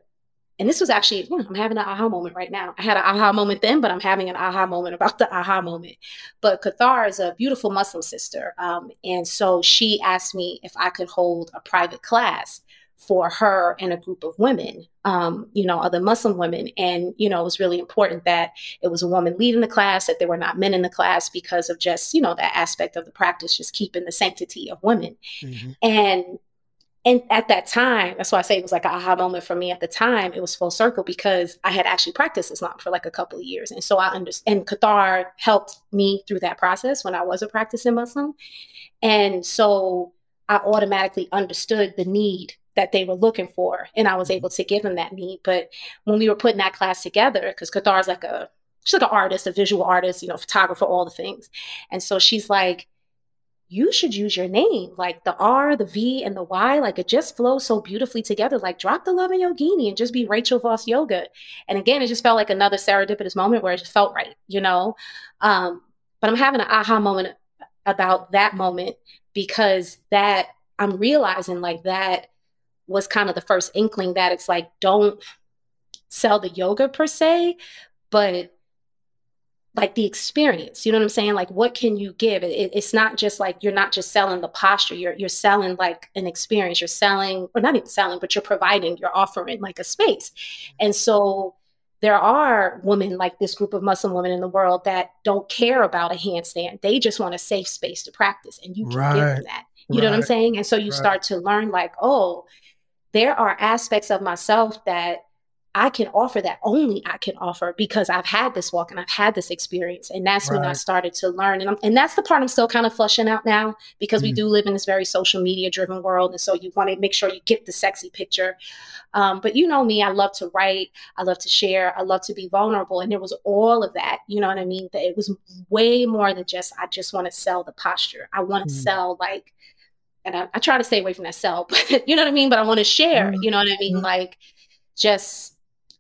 and this was actually, hmm, I'm having an aha moment right now. I had an aha moment then, but I'm having an aha moment about the aha moment. But Kathar is a beautiful Muslim sister. Um, and so she asked me if I could hold a private class for her and a group of women, um, you know, other Muslim women. And, you know, it was really important that it was a woman leading the class, that there were not men in the class because of just, you know, that aspect of the practice, just keeping the sanctity of women. Mm-hmm. And and at that time, that's why I say it was like an aha moment for me at the time. It was full circle because I had actually practiced Islam for like a couple of years. And so I understand, and Kathar helped me through that process when I was a practicing Muslim. And so I automatically understood the need that they were looking for. And I was able to give them that need. But when we were putting that class together, because Kathar is like a, she's like an artist, a visual artist, you know, photographer, all the things. And so she's like, you should use your name. Like the R, the V, and the Y, like it just flows so beautifully together. Like drop the love in yogini and just be Rachel Voss Yoga. And again, it just felt like another serendipitous moment where it just felt right, you know? Um, but I'm having an aha moment about that moment because that I'm realizing like that was kind of the first inkling that it's like, don't sell the yoga per se, but like the experience you know what i'm saying like what can you give it, it's not just like you're not just selling the posture you're you're selling like an experience you're selling or not even selling but you're providing you're offering like a space and so there are women like this group of muslim women in the world that don't care about a handstand they just want a safe space to practice and you can right. give them that you right. know what i'm saying and so you right. start to learn like oh there are aspects of myself that I can offer that. Only I can offer because I've had this walk and I've had this experience. And that's right. when I started to learn. And, I'm, and that's the part I'm still kind of flushing out now because mm. we do live in this very social media driven world. And so you want to make sure you get the sexy picture. Um, but you know me, I love to write, I love to share, I love to be vulnerable. And there was all of that. You know what I mean? That it was way more than just, I just want to sell the posture. I want to mm. sell like, and I, I, try to stay away from that sell, but you know what I mean? But I want to share, mm. you know what I mean? Mm-hmm. Like, just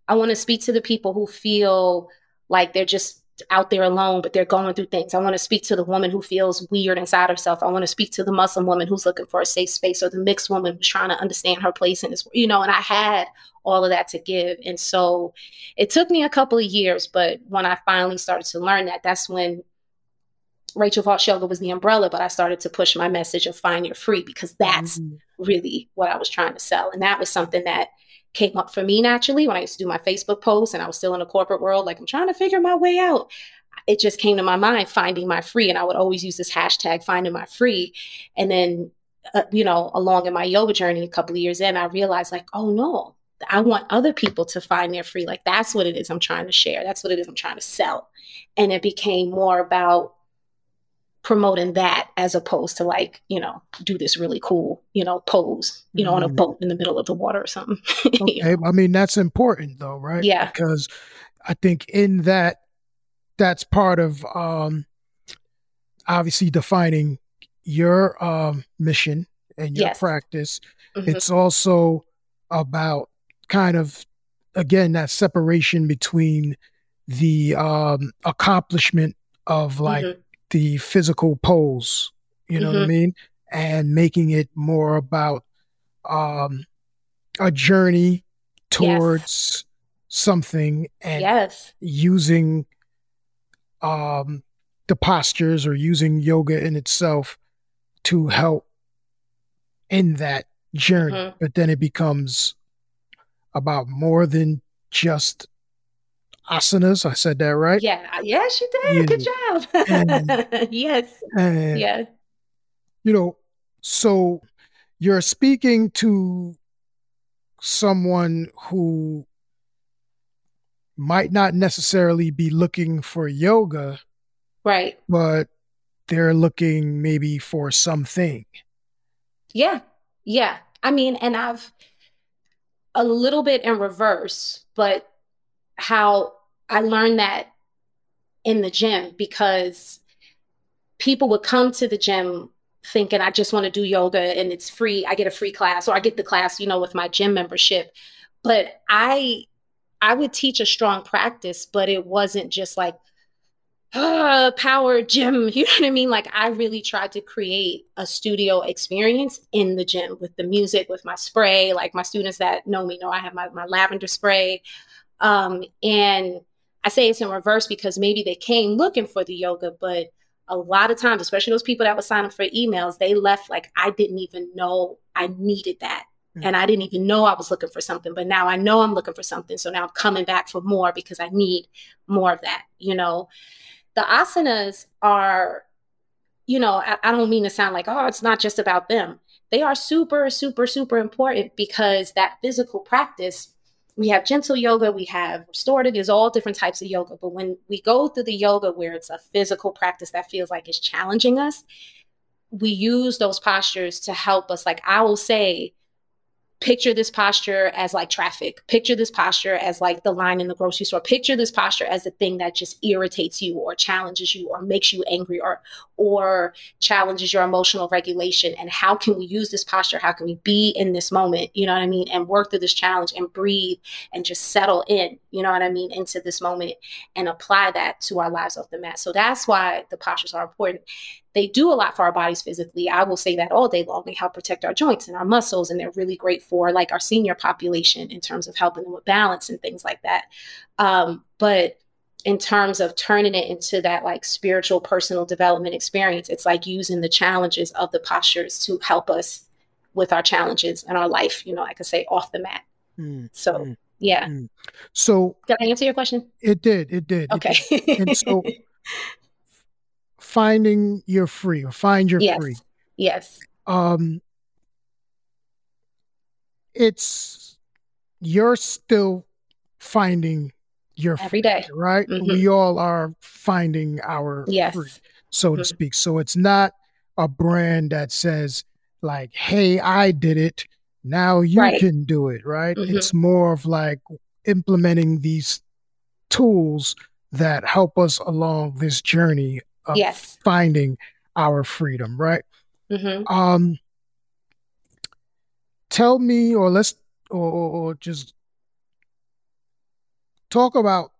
I want to speak to the people who feel like they're just out there alone, but they're going through things. I want to speak to the woman who feels weird inside herself. I want to speak to the Muslim woman who's looking for a safe space or the mixed woman who's trying to understand her place in this, you know, and I had all of that to give. And so it took me a couple of years, but when I finally started to learn that, that's when Rachel Yoga was the umbrella, but I started to push my message of find your free because that's mm-hmm. really what I was trying to sell. And that was something that came up for me naturally when I used to do my Facebook posts and I was still in the corporate world, like I'm trying to figure my way out. It just came to my mind, finding my free. And I would always use this hashtag, finding my free. And then, uh, you know, along in my yoga journey, a couple of years in, I realized, like, oh no, I want other people to find their free. Like, that's what it is I'm trying to share. That's what it is I'm trying to sell. And it became more about promoting that as opposed to like you know do this really cool you know pose you know mm-hmm. on a mm-hmm. boat in the middle of the water or something okay i mean that's important though right yeah because i think in that that's part of um obviously defining your um mission and your yes. practice mm-hmm. it's also about kind of again that separation between the um accomplishment of like mm-hmm the physical pose, you know mm-hmm. what I mm-hmm. mean? And making it more about um, a journey towards yes. something and yes. using um, the postures or using yoga in itself to help in that journey. Mm-hmm. But then it becomes about more than just asanas. I said that right? Yeah. Yes, you did. Yeah. Good job. And, yes. And, yeah. You know, so you're speaking to someone who might not necessarily be looking for yoga. Right. But they're looking maybe for something. Yeah. Yeah. I mean, and I've a little bit in reverse, but how I learned that in the gym because people would come to the gym thinking I just want to do yoga and it's free. I get a free class or I get the class, you know, with my gym membership. But I I would teach a strong practice, but it wasn't just like uh, power gym. You know what I mean? Like I really tried to create a studio experience in the gym with the music, with my spray. Like my students that know me know I have my, my lavender spray. Um, and I say it's in reverse because maybe they came looking for the yoga, but a lot of times, especially those people that would sign up for emails, they left like I didn't even know I needed that. Mm-hmm. And I didn't even know I was looking for something, but now I know I'm looking for something. So now I'm coming back for more because I need more of that. You know, the asanas are, you know, I, I don't mean to sound like, oh, it's not just about them. They are super, super, super important because that physical practice we have gentle yoga, we have restorative, there's all different types of yoga. But when we go through the yoga where it's a physical practice that feels like it's challenging us, we use those postures to help us. Like I will say, picture this posture as like traffic. Picture this posture as like the line in the grocery store. Picture this posture as the thing that just irritates you or challenges you or makes you angry or or challenges your emotional regulation. And how can we use this posture? How can we be in this moment? You know what i mean? And work through this challenge and breathe and just settle in you know what i mean into this moment and apply that to our lives off the mat so that's why the postures are important they do a lot for our bodies physically. I will say that all day long. They help protect our joints and our muscles, and they're really great for like our senior population in terms of helping them with balance and things like that. Um, but in terms of turning it into that like spiritual personal development experience, it's like using the challenges of the postures to help us with our challenges and our life, you know, like I say, off the mat. Mm, so mm, yeah. Mm. So did I answer your question? It did. It did. Okay. It did. And so finding your free or find your yes. free. Yes. Um, it's you're still finding your every day, free, day, right? Mhm. We all are finding our Yes. free, so to Mhm. speak. So it's not a brand that says like, "Hey, I did it. Now you Right. can do it." Right? Mhm. It's more of like implementing these tools that help us along this journey of Yes. finding our freedom. Right? mm-hmm. Um, tell me, or let's, or, or, or just talk about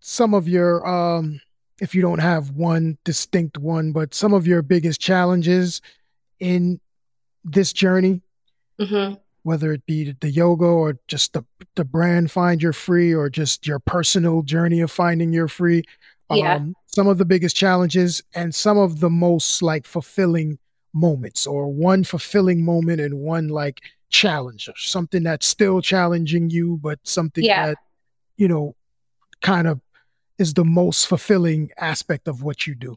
some of your, um, if you don't have one distinct one, but some of your biggest challenges in this journey, hmm whether it be the yoga or just the the brand find your free, or just your personal journey of finding your free. Yeah. Um, some of the biggest challenges and some of the most like fulfilling moments, or one fulfilling moment and one like challenge, or something that's still challenging you, but something Yeah. that you know kind of is the most fulfilling aspect of what you do.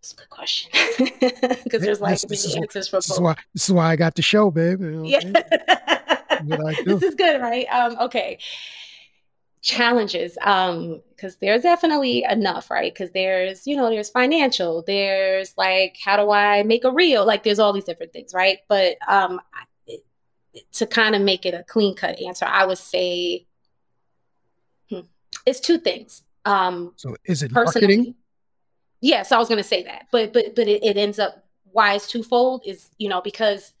It's a good question because there's like This- this is many answers for This is both. why this is why I got the show, babe. you know what I'm saying? Yeah. what I do. this is good, right? Um, okay. Challenges. Um, because there's definitely enough, right? Because there's, you know, there's financial, there's like, how do I make a reel? Like, there's all these different things, right? But um, it- to kind of make it a clean cut answer, I would say hmm, it's two things. Um, So is it personally. Marketing? Yes, I was going to say that, but but but it, it ends up why it's twofold is you know because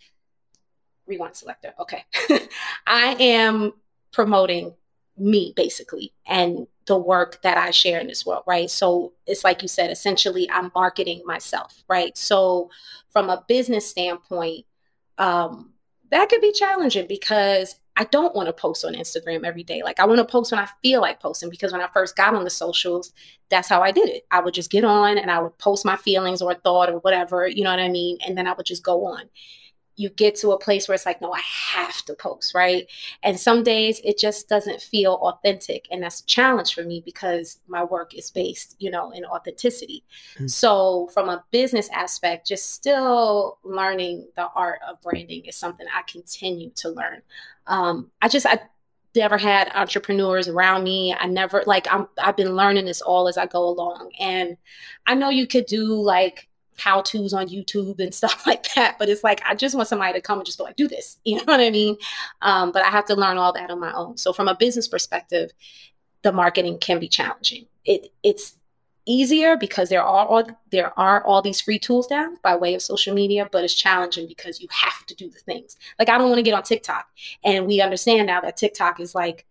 rewind selector. Okay, I am promoting me basically and the work that I share in this world, right? So it's like you said, essentially, I'm marketing myself, right? So from a business standpoint, um, that could be challenging because I don't want to post on Instagram every day. Like I want to post when I feel like posting because when I first got on the socials, that's how I did it. I would just get on and I would post my feelings or thought or whatever, you know what I mean? And then I would just go on. You get to a place where it's like, no, I have to post, right? And some days it just doesn't feel authentic. And that's a challenge for me because my work is based, you know, in authenticity. Mm. So, from a business aspect, just still learning the art of branding is something I continue to learn. Um, I just, I, never had entrepreneurs around me. I never like I'm I've been learning this all as I go along. And I know you could do like how to's on YouTube and stuff like that, but it's like I just want somebody to come and just be like, do this. You know what I mean? Um, but I have to learn all that on my own. So from a business perspective, the marketing can be challenging. It it's easier because there are all there are all these free tools now by way of social media, but it's challenging because you have to do the things. Like I don't want to get on TikTok. And we understand now that TikTok is like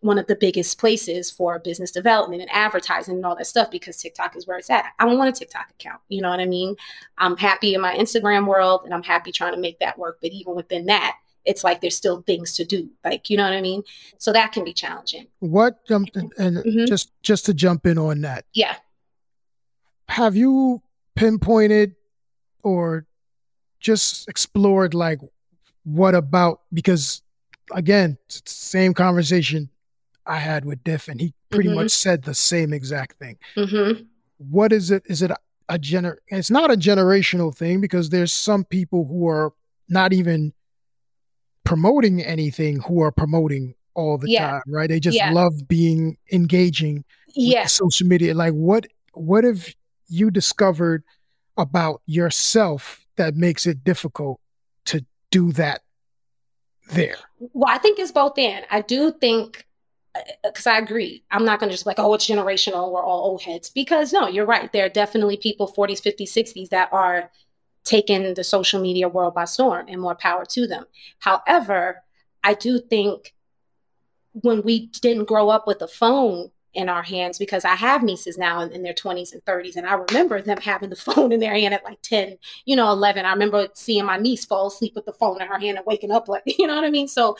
one of the biggest places for business development and advertising and all that stuff because TikTok is where it's at. I don't want a TikTok account. You know what I mean? I'm happy in my Instagram world and I'm happy trying to make that work. But even within that, it's like there's still things to do. Like, you know what I mean? So that can be challenging. What um, and Mhm. just just to jump in on that, Yeah. Have you pinpointed or just explored like what about because again, same conversation I had with Diff and he pretty Mhm. much said the same exact thing. Mm-hmm. What is it? Is it a, a gener it's not a generational thing because there's some people who are not even promoting anything who are promoting all the Yeah. time, right? They just Yeah. love being engaging Yeah. social media. Like what what have you discovered about yourself that makes it difficult to do that there? Well, I think it's both in. I do think, uh, because I agree, I'm not going to just like, oh, it's generational, we're all old heads. Because no, you're right. There are definitely people 40s, 50s, 60s that are taking the social media world by storm and more power to them. However, I do think when we didn't grow up with a phone in our hands, because I have nieces now in, in their 20s and 30s, and I remember them having the phone in their hand at like 10, you know, 11. I remember seeing my niece fall asleep with the phone in her hand and waking up like, you know what I mean? So,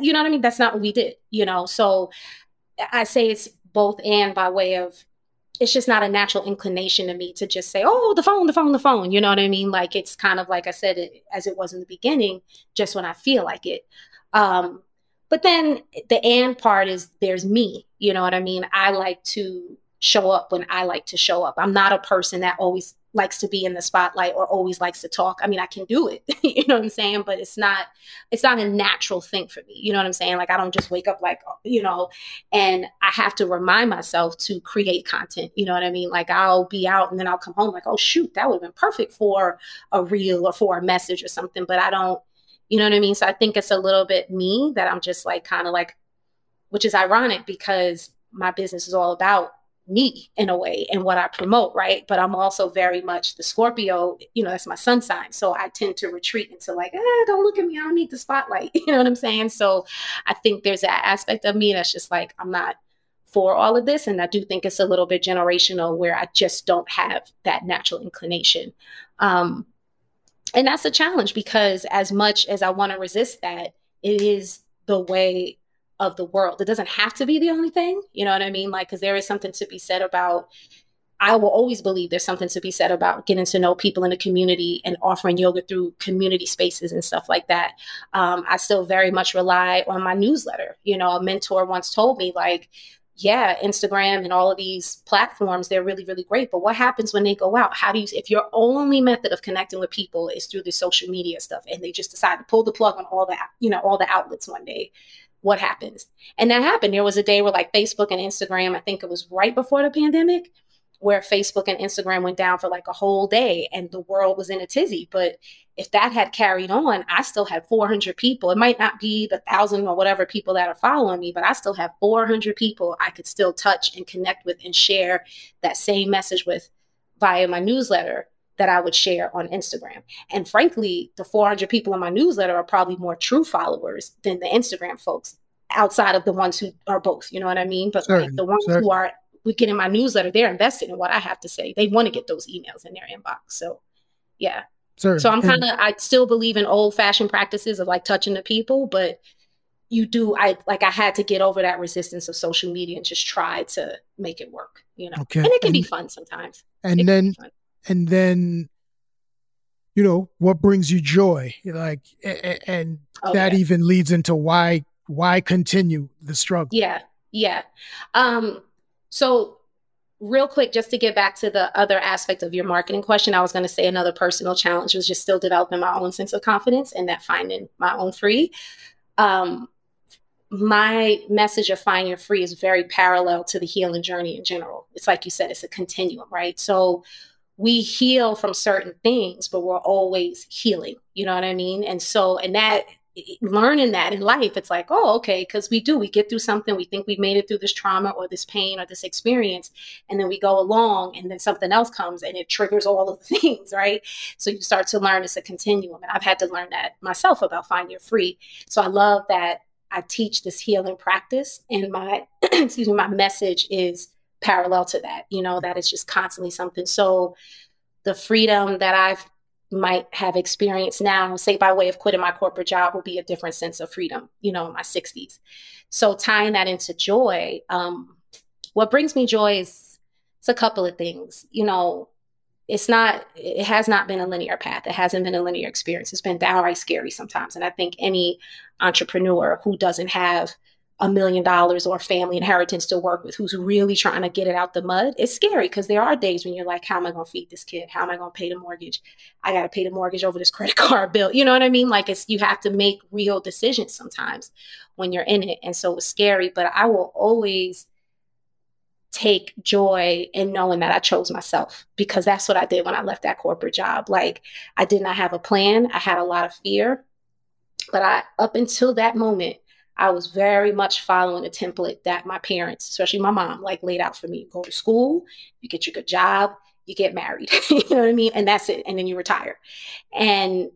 you know what I mean? That's not what we did, you know? So I say it's both and by way of, it's just not a natural inclination to me to just say, oh, the phone, the phone, the phone. You know what I mean? Like it's kind of like I said, it, as it was in the beginning, just when I feel like it. Um, but then the and part is there's me. You know what I mean? I like to show up when I like to show up. I'm not a person that always likes to be in the spotlight or always likes to talk. I mean, I can do it, you know what I'm saying? But it's not, it's not a natural thing for me. You know what I'm saying? Like I don't just wake up like, you know, and I have to remind myself to create content. You know what I mean? Like I'll be out and then I'll come home like, oh shoot, that would have been perfect for a reel or for a message or something. But I don't, you know what I mean? So I think it's a little bit me that I'm just like kind of like, which is ironic because my business is all about me in a way and what I promote, right? But I'm also very much the Scorpio, you know, that's my sun sign. So I tend to retreat into like, eh, don't look at me. I don't need the spotlight. You know what I'm saying? So I think there's that aspect of me that's just like, I'm not for all of this. And I do think it's a little bit generational where I just don't have that natural inclination. Um, and that's a challenge because as much as I want to resist that, it is the way of the world. It doesn't have to be the only thing. You know what I mean? Like, because there is something to be said about, I will always believe there's something to be said about getting to know people in the community and offering yoga through community spaces and stuff like that. Um, I still very much rely on my newsletter. You know, a mentor once told me, like, yeah, Instagram and all of these platforms, they're really, really great. But what happens when they go out? How do you, if your only method of connecting with people is through the social media stuff and they just decide to pull the plug on all the, you know, all the outlets one day, what happens? And that happened. There was a day where like Facebook and Instagram, I think it was right before the pandemic, where Facebook and Instagram went down for like a whole day and the world was in a tizzy. But if that had carried on, I still had 400 people. It might not be the thousand or whatever people that are following me, but I still have 400 people I could still touch and connect with and share that same message with via my newsletter that I would share on Instagram. And frankly, the 400 people in my newsletter are probably more true followers than the Instagram folks outside of the ones who are both, you know what I mean? But like the ones who are we get in my newsletter, they're invested in what I have to say. They want to get those emails in their inbox. So yeah. So I'm kind of I still believe in old fashioned practices of like touching the people, but you do I like I had to get over that resistance of social media and just try to make it work, you know. Okay. And it can and, be fun sometimes. And then and then you know what brings you joy like and oh, that yeah. even leads into why why continue the struggle yeah yeah um so real quick just to get back to the other aspect of your marketing question i was going to say another personal challenge was just still developing my own sense of confidence and that finding my own free um my message of find your free is very parallel to the healing journey in general it's like you said it's a continuum right so we heal from certain things, but we're always healing. You know what I mean? And so, and that learning that in life, it's like, oh, okay, because we do, we get through something, we think we've made it through this trauma or this pain or this experience, and then we go along, and then something else comes and it triggers all of the things, right? So you start to learn it's a continuum. And I've had to learn that myself about find your free. So I love that I teach this healing practice, and my excuse me, my message is parallel to that, you know, that is just constantly something. So the freedom that I've might have experienced now, say by way of quitting my corporate job, will be a different sense of freedom, you know, in my 60s. So tying that into joy, um, what brings me joy is it's a couple of things. You know, it's not, it has not been a linear path. It hasn't been a linear experience. It's been downright scary sometimes. And I think any entrepreneur who doesn't have a million dollars or family inheritance to work with who's really trying to get it out the mud, it's scary because there are days when you're like, how am I going to feed this kid? How am I going to pay the mortgage? I got to pay the mortgage over this credit card bill. You know what I mean? Like it's, you have to make real decisions sometimes when you're in it. And so it's scary, but I will always take joy in knowing that I chose myself because that's what I did when I left that corporate job. Like I did not have a plan. I had a lot of fear, but I, up until that moment, I was very much following a template that my parents, especially my mom, like laid out for me. Go to school, you get your good job, you get married. you know what I mean? And that's it. And then you retire. And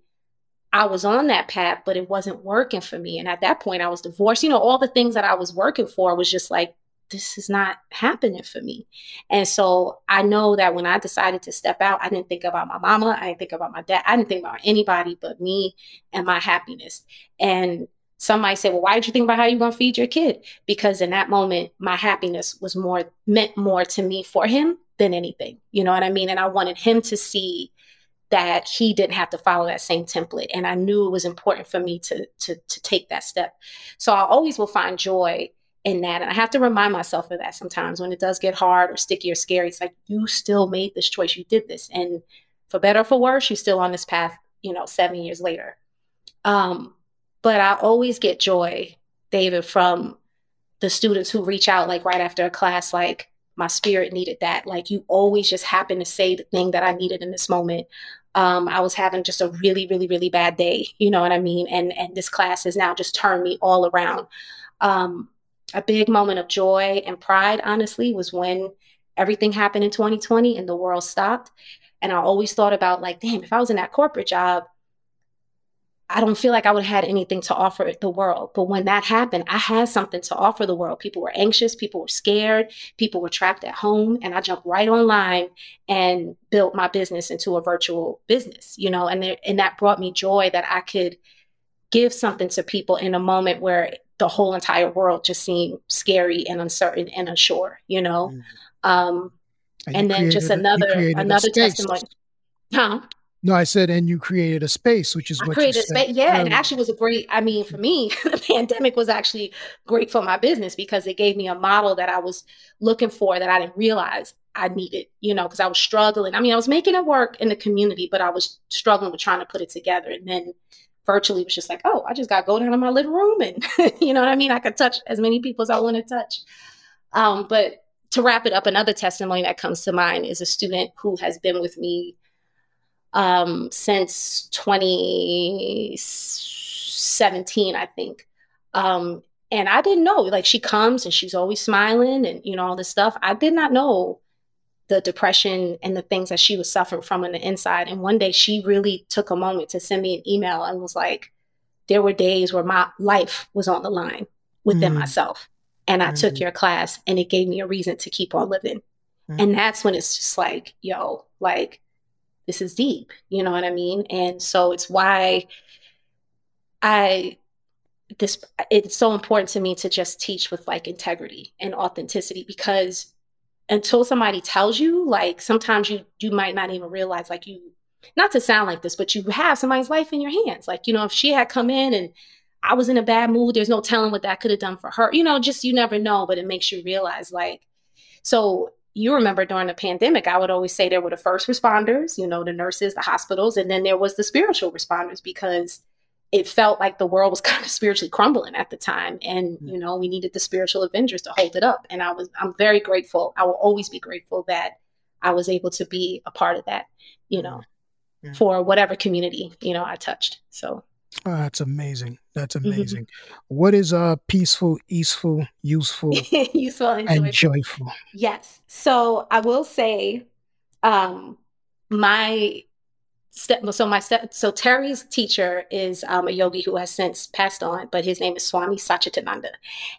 I was on that path, but it wasn't working for me. And at that point, I was divorced. You know, all the things that I was working for was just like, this is not happening for me. And so I know that when I decided to step out, I didn't think about my mama. I didn't think about my dad. I didn't think about anybody but me and my happiness. And some might say, well, why did you think about how you're going to feed your kid? Because in that moment, my happiness was more meant more to me for him than anything. You know what I mean? And I wanted him to see that he didn't have to follow that same template. And I knew it was important for me to, to, to take that step. So I always will find joy in that. And I have to remind myself of that sometimes when it does get hard or sticky or scary. It's like, you still made this choice. You did this. And for better or for worse, you're still on this path, you know, seven years later. Um, but I always get joy, David, from the students who reach out like right after a class, like, my spirit needed that. Like you always just happen to say the thing that I needed in this moment. Um, I was having just a really, really, really bad day. You know what I mean? And and this class has now just turned me all around. Um, a big moment of joy and pride, honestly, was when everything happened in 2020 and the world stopped. And I always thought about like, damn, if I was in that corporate job, I don't feel like I would have had anything to offer the world. But when that happened, I had something to offer the world. People were anxious, people were scared, people were trapped at home. And I jumped right online and built my business into a virtual business, you know, and, there, and that brought me joy that I could give something to people in a moment where the whole entire world just seemed scary and uncertain and unsure, you know. Mm. Um, and, and then just another another testimony. Huh? No, I said, and you created a space, which is I what created a space. Yeah, um, and actually was a great. I mean, for me, the pandemic was actually great for my business because it gave me a model that I was looking for that I didn't realize I needed. You know, because I was struggling. I mean, I was making it work in the community, but I was struggling with trying to put it together. And then virtually was just like, oh, I just got to go down to my living room, and you know what I mean. I could touch as many people as I want to touch. Um, but to wrap it up, another testimony that comes to mind is a student who has been with me um, since 2017, I think. Um, and I didn't know, like, she comes and she's always smiling and, you know, all this stuff. I did not know the depression and the things that she was suffering from on the inside. And one day she really took a moment to send me an email and was like, there were days where my life was on the line within mm myself. And I mm took your class and it gave me a reason to keep on living. mm And that's when it's just like, yo, like, this is deep. You know what I mean? And so it's why I this it's so important to me to just teach with like integrity and authenticity because until somebody tells you like sometimes you you might not even realize like you not to sound like this but you have somebody's life in your hands like you know if she had come in and I was in a bad mood there's no telling what that could have done for her you know just you never know but it makes you realize like so you remember during the pandemic, I would always say there were the first responders, you know, the nurses, the hospitals, and then there was the spiritual responders because it felt like the world was kind of spiritually crumbling at the time. And, mm. you know, we needed the spiritual avengers to hold it up. And I was, I'm very grateful. I will always be grateful that I was able to be a part of that, you know, yeah. for whatever community, you know, I touched. So Oh, that's amazing. That's mm-hmm. amazing. Mm-hmm. What is uh peaceful, easeful, useful, useful and, and joyful? Yes. So I will say, um, my step so my step so terry's teacher is um, a yogi who has since passed on but his name is swami satchidananda.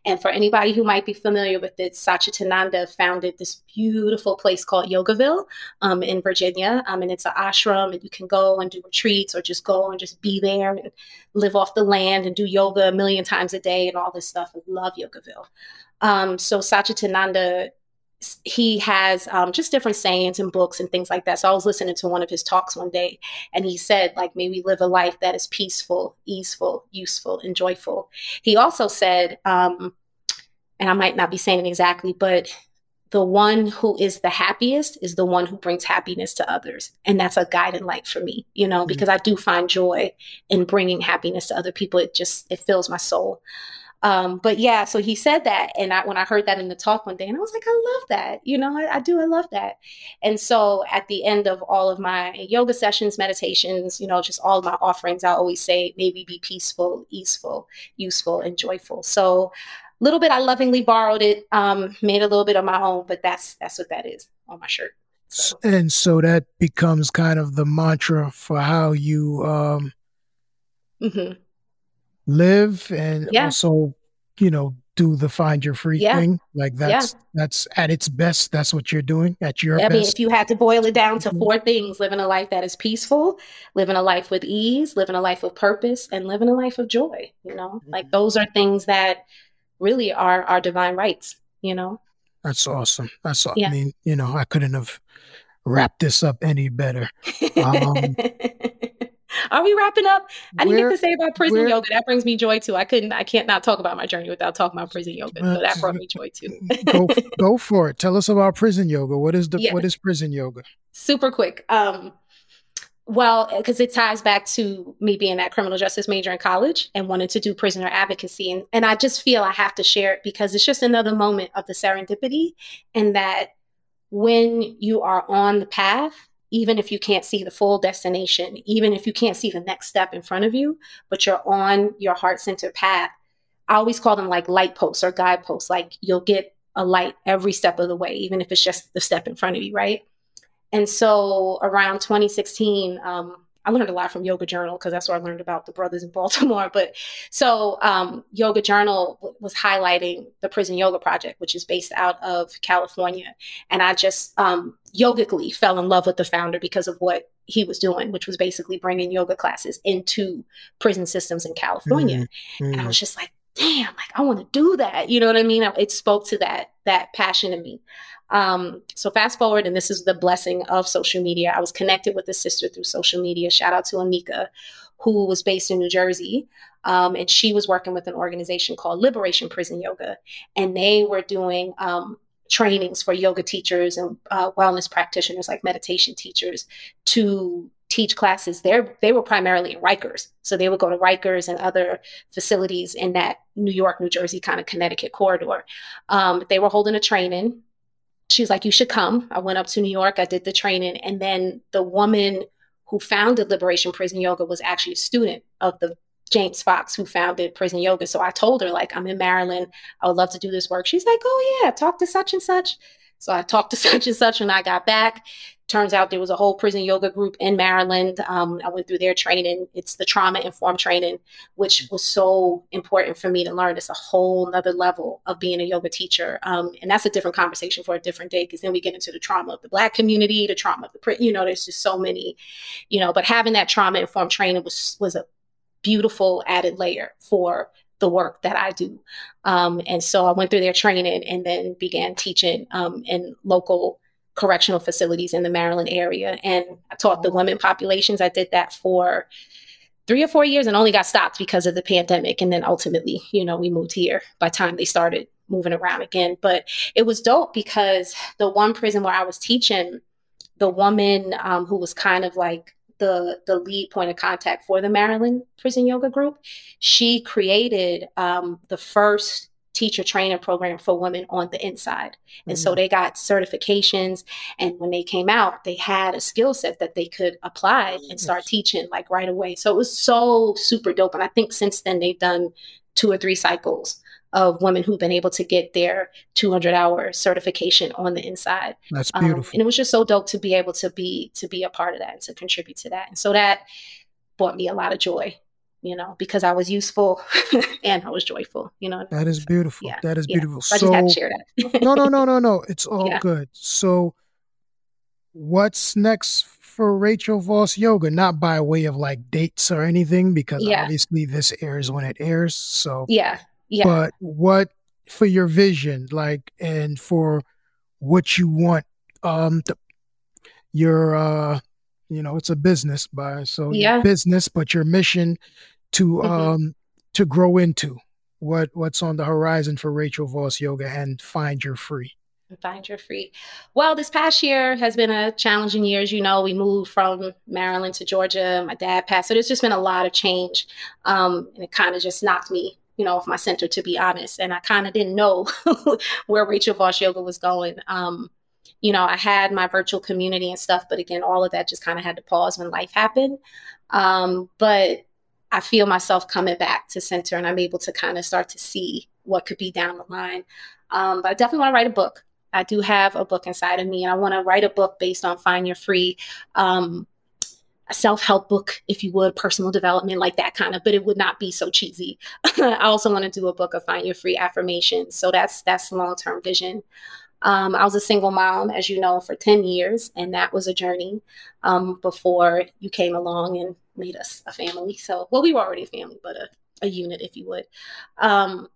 And for anybody who might be familiar with it satchidananda founded this beautiful place called yogaville um, in virginia. Um, and it's an ashram and you can go and do retreats or just go and just be there and live off the land and do yoga a million times a day and all this stuff i love yogaville. Um, so satchidananda he has um, just different sayings and books and things like that. So I was listening to one of his talks one day, and he said, like, may we live a life that is peaceful, easeful, useful, and joyful. He also said, um, and I might not be saying it exactly, but the one who is the happiest is the one who brings happiness to others. And that's a guiding light for me, you know, mm-hmm. because I do find joy in bringing happiness to other people. It just, it fills my soul. Um, but yeah, so he said that, and I, when I heard that in the talk one day, and I was like, I love that. You know, I, I, do. I love that. And so at the end of all of my yoga sessions, meditations, you know, just all my offerings, I always say, maybe be peaceful, easeful, useful, and joyful. So a little bit, I lovingly borrowed it, um, made a little bit of my own, but that's that's what that is on my shirt. So. And so that becomes kind of the mantra for how you um, mm-hmm live and yeah. also, you know, do the find your free yeah. thing. Like that's yeah. that's at its best. That's what you're doing at your I best. mean, if you had to boil it down to mm-hmm. four things: living a life that is peaceful, living a life with ease, living a life of purpose, and living a life of joy. You know, mm-hmm. like those are things that really are our divine rights. You know. That's awesome. That's yeah. I mean, you know, I couldn't have wrapped this up any better. Um, Are we wrapping up? I didn't get to say about prison yoga. That brings me joy too. I couldn't, I can't not talk about my journey without talking about prison yoga. So that brought me joy too. go, go for it. Tell us about prison yoga. What is the yeah. what is prison yoga? Super quick. Um, well, because it ties back to me being that criminal justice major in college and wanting to do prisoner advocacy. And, and I just feel I have to share it because it's just another moment of the serendipity and that when you are on the path, even if you can't see the full destination, even if you can't see the next step in front of you, but you're on your heart centered path, I always call them like light posts or guideposts. Like you'll get a light every step of the way, even if it's just the step in front of you, right? And so around 2016, um, I learned a lot from Yoga Journal because that's where I learned about the brothers in Baltimore. But so um, Yoga Journal w- was highlighting the Prison Yoga Project, which is based out of California. And I just um, yogically fell in love with the founder because of what he was doing, which was basically bringing yoga classes into prison systems in California. Mm-hmm. And I was just like, damn, like I want to do that. You know what I mean? It spoke to that that passion in me. Um, so fast forward, and this is the blessing of social media. I was connected with a sister through social media. Shout out to Anika, who was based in New Jersey. Um, and she was working with an organization called Liberation Prison Yoga. And they were doing um, trainings for yoga teachers and uh, wellness practitioners, like meditation teachers, to teach classes there they were primarily in rikers so they would go to rikers and other facilities in that new york new jersey kind of connecticut corridor um, they were holding a training she's like, You should come. I went up to New York, I did the training. And then the woman who founded Liberation Prison Yoga was actually a student of the James Fox who founded Prison Yoga. So I told her, like, I'm in Maryland. I would love to do this work. She's like, Oh, yeah, talk to such and such. So I talked to such and such when I got back. Turns out there was a whole prison yoga group in Maryland. Um, I went through their training. It's the trauma informed training, which was so important for me to learn. It's a whole nother level of being a yoga teacher. Um, and that's a different conversation for a different day because then we get into the trauma of the Black community, the trauma of the, you know, there's just so many, you know, but having that trauma informed training was, was a beautiful added layer for the work that I do. Um, and so I went through their training and then began teaching um, in local correctional facilities in the Maryland area. And I taught the women populations. I did that for three or four years and only got stopped because of the pandemic. And then ultimately, you know, we moved here by time they started moving around again. But it was dope because the one prison where I was teaching, the woman um, who was kind of like the the lead point of contact for the Maryland Prison Yoga Group, she created um, the first teacher training program for women on the inside. And mm-hmm. so they got certifications. And when they came out, they had a skill set that they could apply and start teaching like right away. So it was so super dope. And I think since then they've done two or three cycles of women who've been able to get their 200 hour certification on the inside. That's beautiful. Um, and it was just so dope to be able to be to be a part of that and to contribute to that. And so that brought me a lot of joy you know, because I was useful and I was joyful, you know. That is beautiful. Yeah, that is yeah. beautiful. So, I just had to share that. no, no, no, no, no. It's all yeah. good. So what's next for Rachel Voss Yoga? Not by way of like dates or anything, because obviously this airs when it airs. So yeah. Yeah. But what for your vision, like and for what you want um the, your uh you know it's a business by so yeah. business but your mission to mm-hmm. um to grow into what what's on the horizon for Rachel Voss Yoga and find your free. Find your free. Well this past year has been a challenging year. As you know we moved from maryland to georgia. My dad passed so there's just been a lot of change um, and it kind of just knocked me you know off my center to be honest. And i kind of didn't know where rachel voss yoga was going um, you know, I had my virtual community and stuff, but again, all of that just kind of had to pause when life happened. Um, but I feel myself coming back to center and I'm able to kind of start to see what could be down the line. Um, but I definitely want to write a book. I do have a book inside of me, and I want to write a book based on Find Your Free. Um, a self-help book if you would personal development like that kind of but it would not be so cheesy i also want to do a book of find your free affirmations so that's that's long-term vision um, I was a single mom, as you know, for 10 years, and that was a journey um, before you came along and made us a family. So, well, we were already a family, but a, a unit, if you would. Um,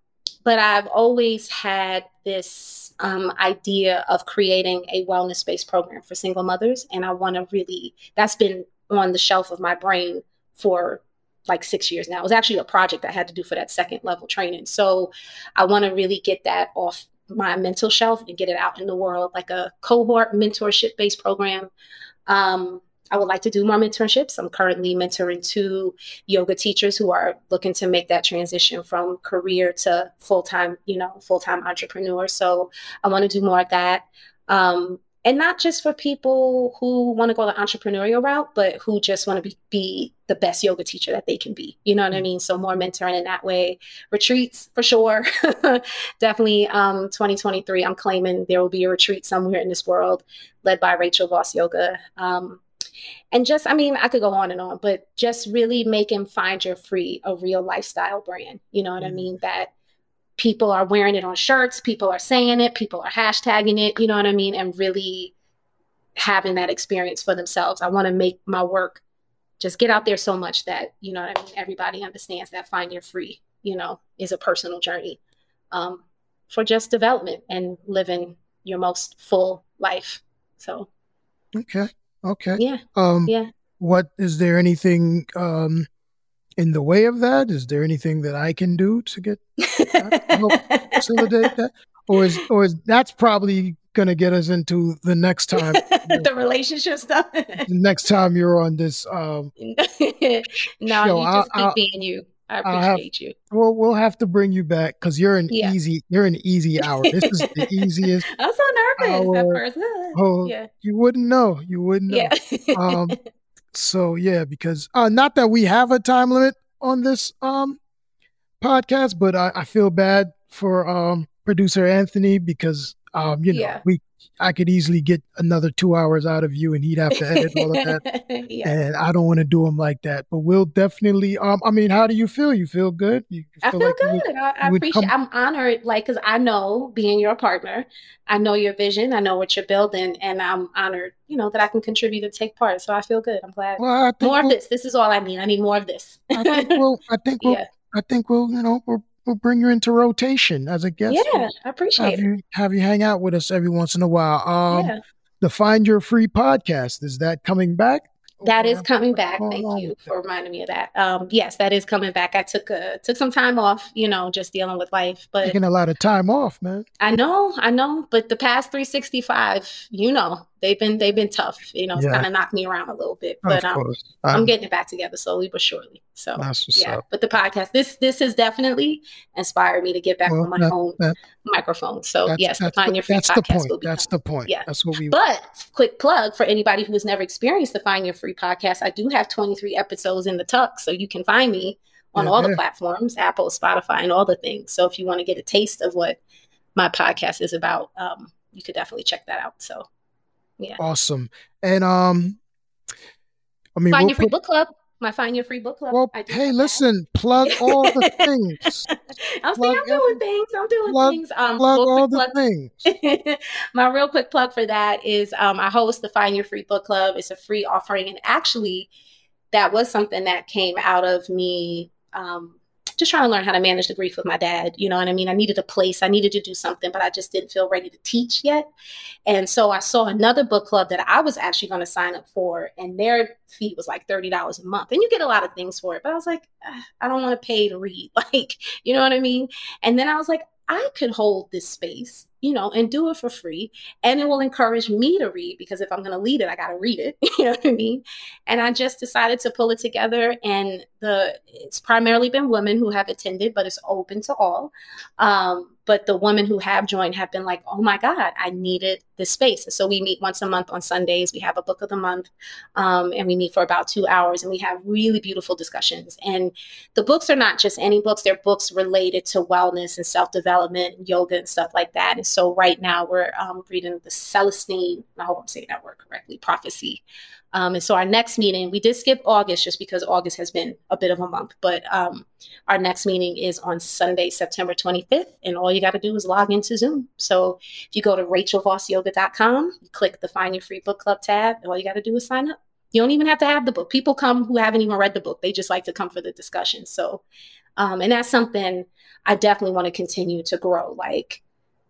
but I've always had this um, idea of creating a wellness based program for single mothers. And I want to really, that's been on the shelf of my brain for like six years now. It was actually a project I had to do for that second level training. So I want to really get that off my mental shelf and get it out in the world, like a cohort mentorship based program. Um, I would like to do more mentorships. I'm currently mentoring two yoga teachers who are looking to make that transition from career to full time, you know, full time entrepreneur. So I want to do more of that. Um, and not just for people who want to go the entrepreneurial route, but who just want to be, be the best yoga teacher that they can be. You know what I mm. mean? So more mentoring in that way. Retreats for sure. Definitely um, 2023, I'm claiming there will be a retreat somewhere in this world led by Rachel Voss Yoga. Um, and just, I mean, I could go on and on, but just really making Find Your Free a real lifestyle brand. You know what mm-hmm. I mm. mean? That people are wearing it on shirts, people are saying it, people are hashtagging it, you know what I mean? And really having that experience for themselves. I want to make my work just get out there so much that, you know what I mean? Everybody understands that find your free, you know, is a personal journey um, for just development and living your most full life. So, okay. Okay. Yeah. Um, yeah. What is there anything um, in the way of that? Is there anything that I can do to get help facilitate that? Or is or is that's probably gonna get us into the next time the relationship stuff. the next time you're on this um no, show. you just I'll, keep being you. I appreciate have, you. Well, we'll have to bring you back because you're an yeah. easy. You're an easy hour. This is the easiest. I'm so nervous hour. at first. Oh, yeah. You wouldn't know. You wouldn't know. Yeah. um, so yeah, because uh, not that we have a time limit on this um podcast, but I, I feel bad for um producer Anthony because um you know yeah. we I could easily get another two hours out of you, and he'd have to edit all of that. yeah. And I don't want to do him like that. But we'll definitely. Um, I mean, how do you feel? You feel good? You, feel I feel like good. Would, I, I appreciate. Come- I'm honored, like, because I know being your partner, I know your vision, I know what you're building, and I'm honored, you know, that I can contribute and take part. So I feel good. I'm glad. Well, more we'll, of this. This is all I need. I need more of this. I think we'll. I think we'll. Yeah. I think we'll. You know, we're we'll bring you into rotation as a guest. Yeah, I appreciate have it. You, have you hang out with us every once in a while. Um, yeah. The Find Your Free podcast is that coming back? That is coming back. Thank you for reminding me of that. Um, yes, that is coming back. I took a, took some time off, you know, just dealing with life. But taking a lot of time off, man. I know, I know. But the past 365, you know, they've been they've been tough. You know, it's yeah. kind of knocked me around a little bit, but um, I'm, I'm, getting it back together slowly but surely. So yeah, up. but the podcast this this has definitely inspired me to get back well, on my that, own that, microphone. So yes, the Find Your Free that's podcast the point. will be that's the point. Yeah, that's what we. But quick plug for anybody who has never experienced the Find Your Free podcast. I do have 23 episodes in the tuck, so you can find me on yeah, all yeah. the platforms, Apple, Spotify, and all the things. So if you want to get a taste of what my podcast is about, um, you could definitely check that out. So yeah. Awesome. And um I mean Find we'll your free put, book club. My Find Your Free Book Club. Well, hey, listen, plug all the things. I'm, plug I'm doing things. I'm doing plug, things. Um, plug all the things. My real quick plug for that is um, I host the Find Your Free Book Club. It's a free offering. And actually, that was something that came out of me um, just trying to learn how to manage the grief with my dad. You know what I mean? I needed a place, I needed to do something, but I just didn't feel ready to teach yet. And so I saw another book club that I was actually going to sign up for, and their fee was like $30 a month. And you get a lot of things for it, but I was like, I don't want to pay to read. Like, you know what I mean? And then I was like, I could hold this space you know, and do it for free. And it will encourage me to read because if I'm going to lead it, I got to read it. You know what I mean? And I just decided to pull it together. And the it's primarily been women who have attended, but it's open to all. Um, but the women who have joined have been like, oh my God, I needed this space. so we meet once a month on Sundays. We have a book of the month, um, and we meet for about two hours, and we have really beautiful discussions. And the books are not just any books; they're books related to wellness and self development, yoga, and stuff like that. And so right now we're um, reading the Celestine. I hope I'm saying that word correctly. Prophecy um, and so our next meeting, we did skip August just because August has been a bit of a month, but um, our next meeting is on Sunday, September 25th. And all you got to do is log into Zoom. So if you go to rachelvossyoga.com, click the Find Your Free Book Club tab, and all you got to do is sign up. You don't even have to have the book. People come who haven't even read the book. They just like to come for the discussion. So, um, and that's something I definitely want to continue to grow, like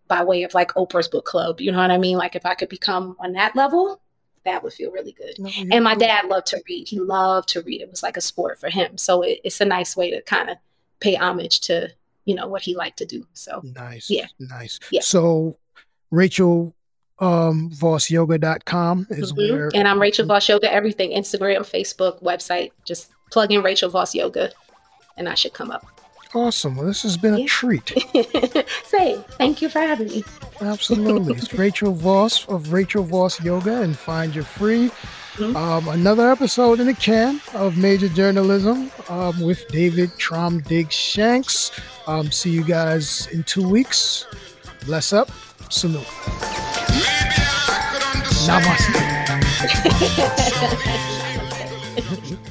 by way of like Oprah's book club. You know what I mean? Like if I could become on that level, that would feel really good. No, and my dad loved to read. He loved to read. It was like a sport for him. So it, it's a nice way to kind of pay homage to you know what he liked to do. So nice. Yeah. Nice. Yeah. So Rachel um vossyoga.com is mm-hmm. where and I'm Rachel Voss Yoga, everything, Instagram, Facebook, website. Just plug in Rachel Voss Yoga and I should come up. Awesome. Well, this has been a treat. Say, thank you for having me. Absolutely. it's Rachel Voss of Rachel Voss Yoga and Find Your Free. Mm-hmm. Um, another episode in the can of Major Journalism um, with David Traum Diggs Shanks. Um, see you guys in two weeks. Bless up. Salute. Namaste.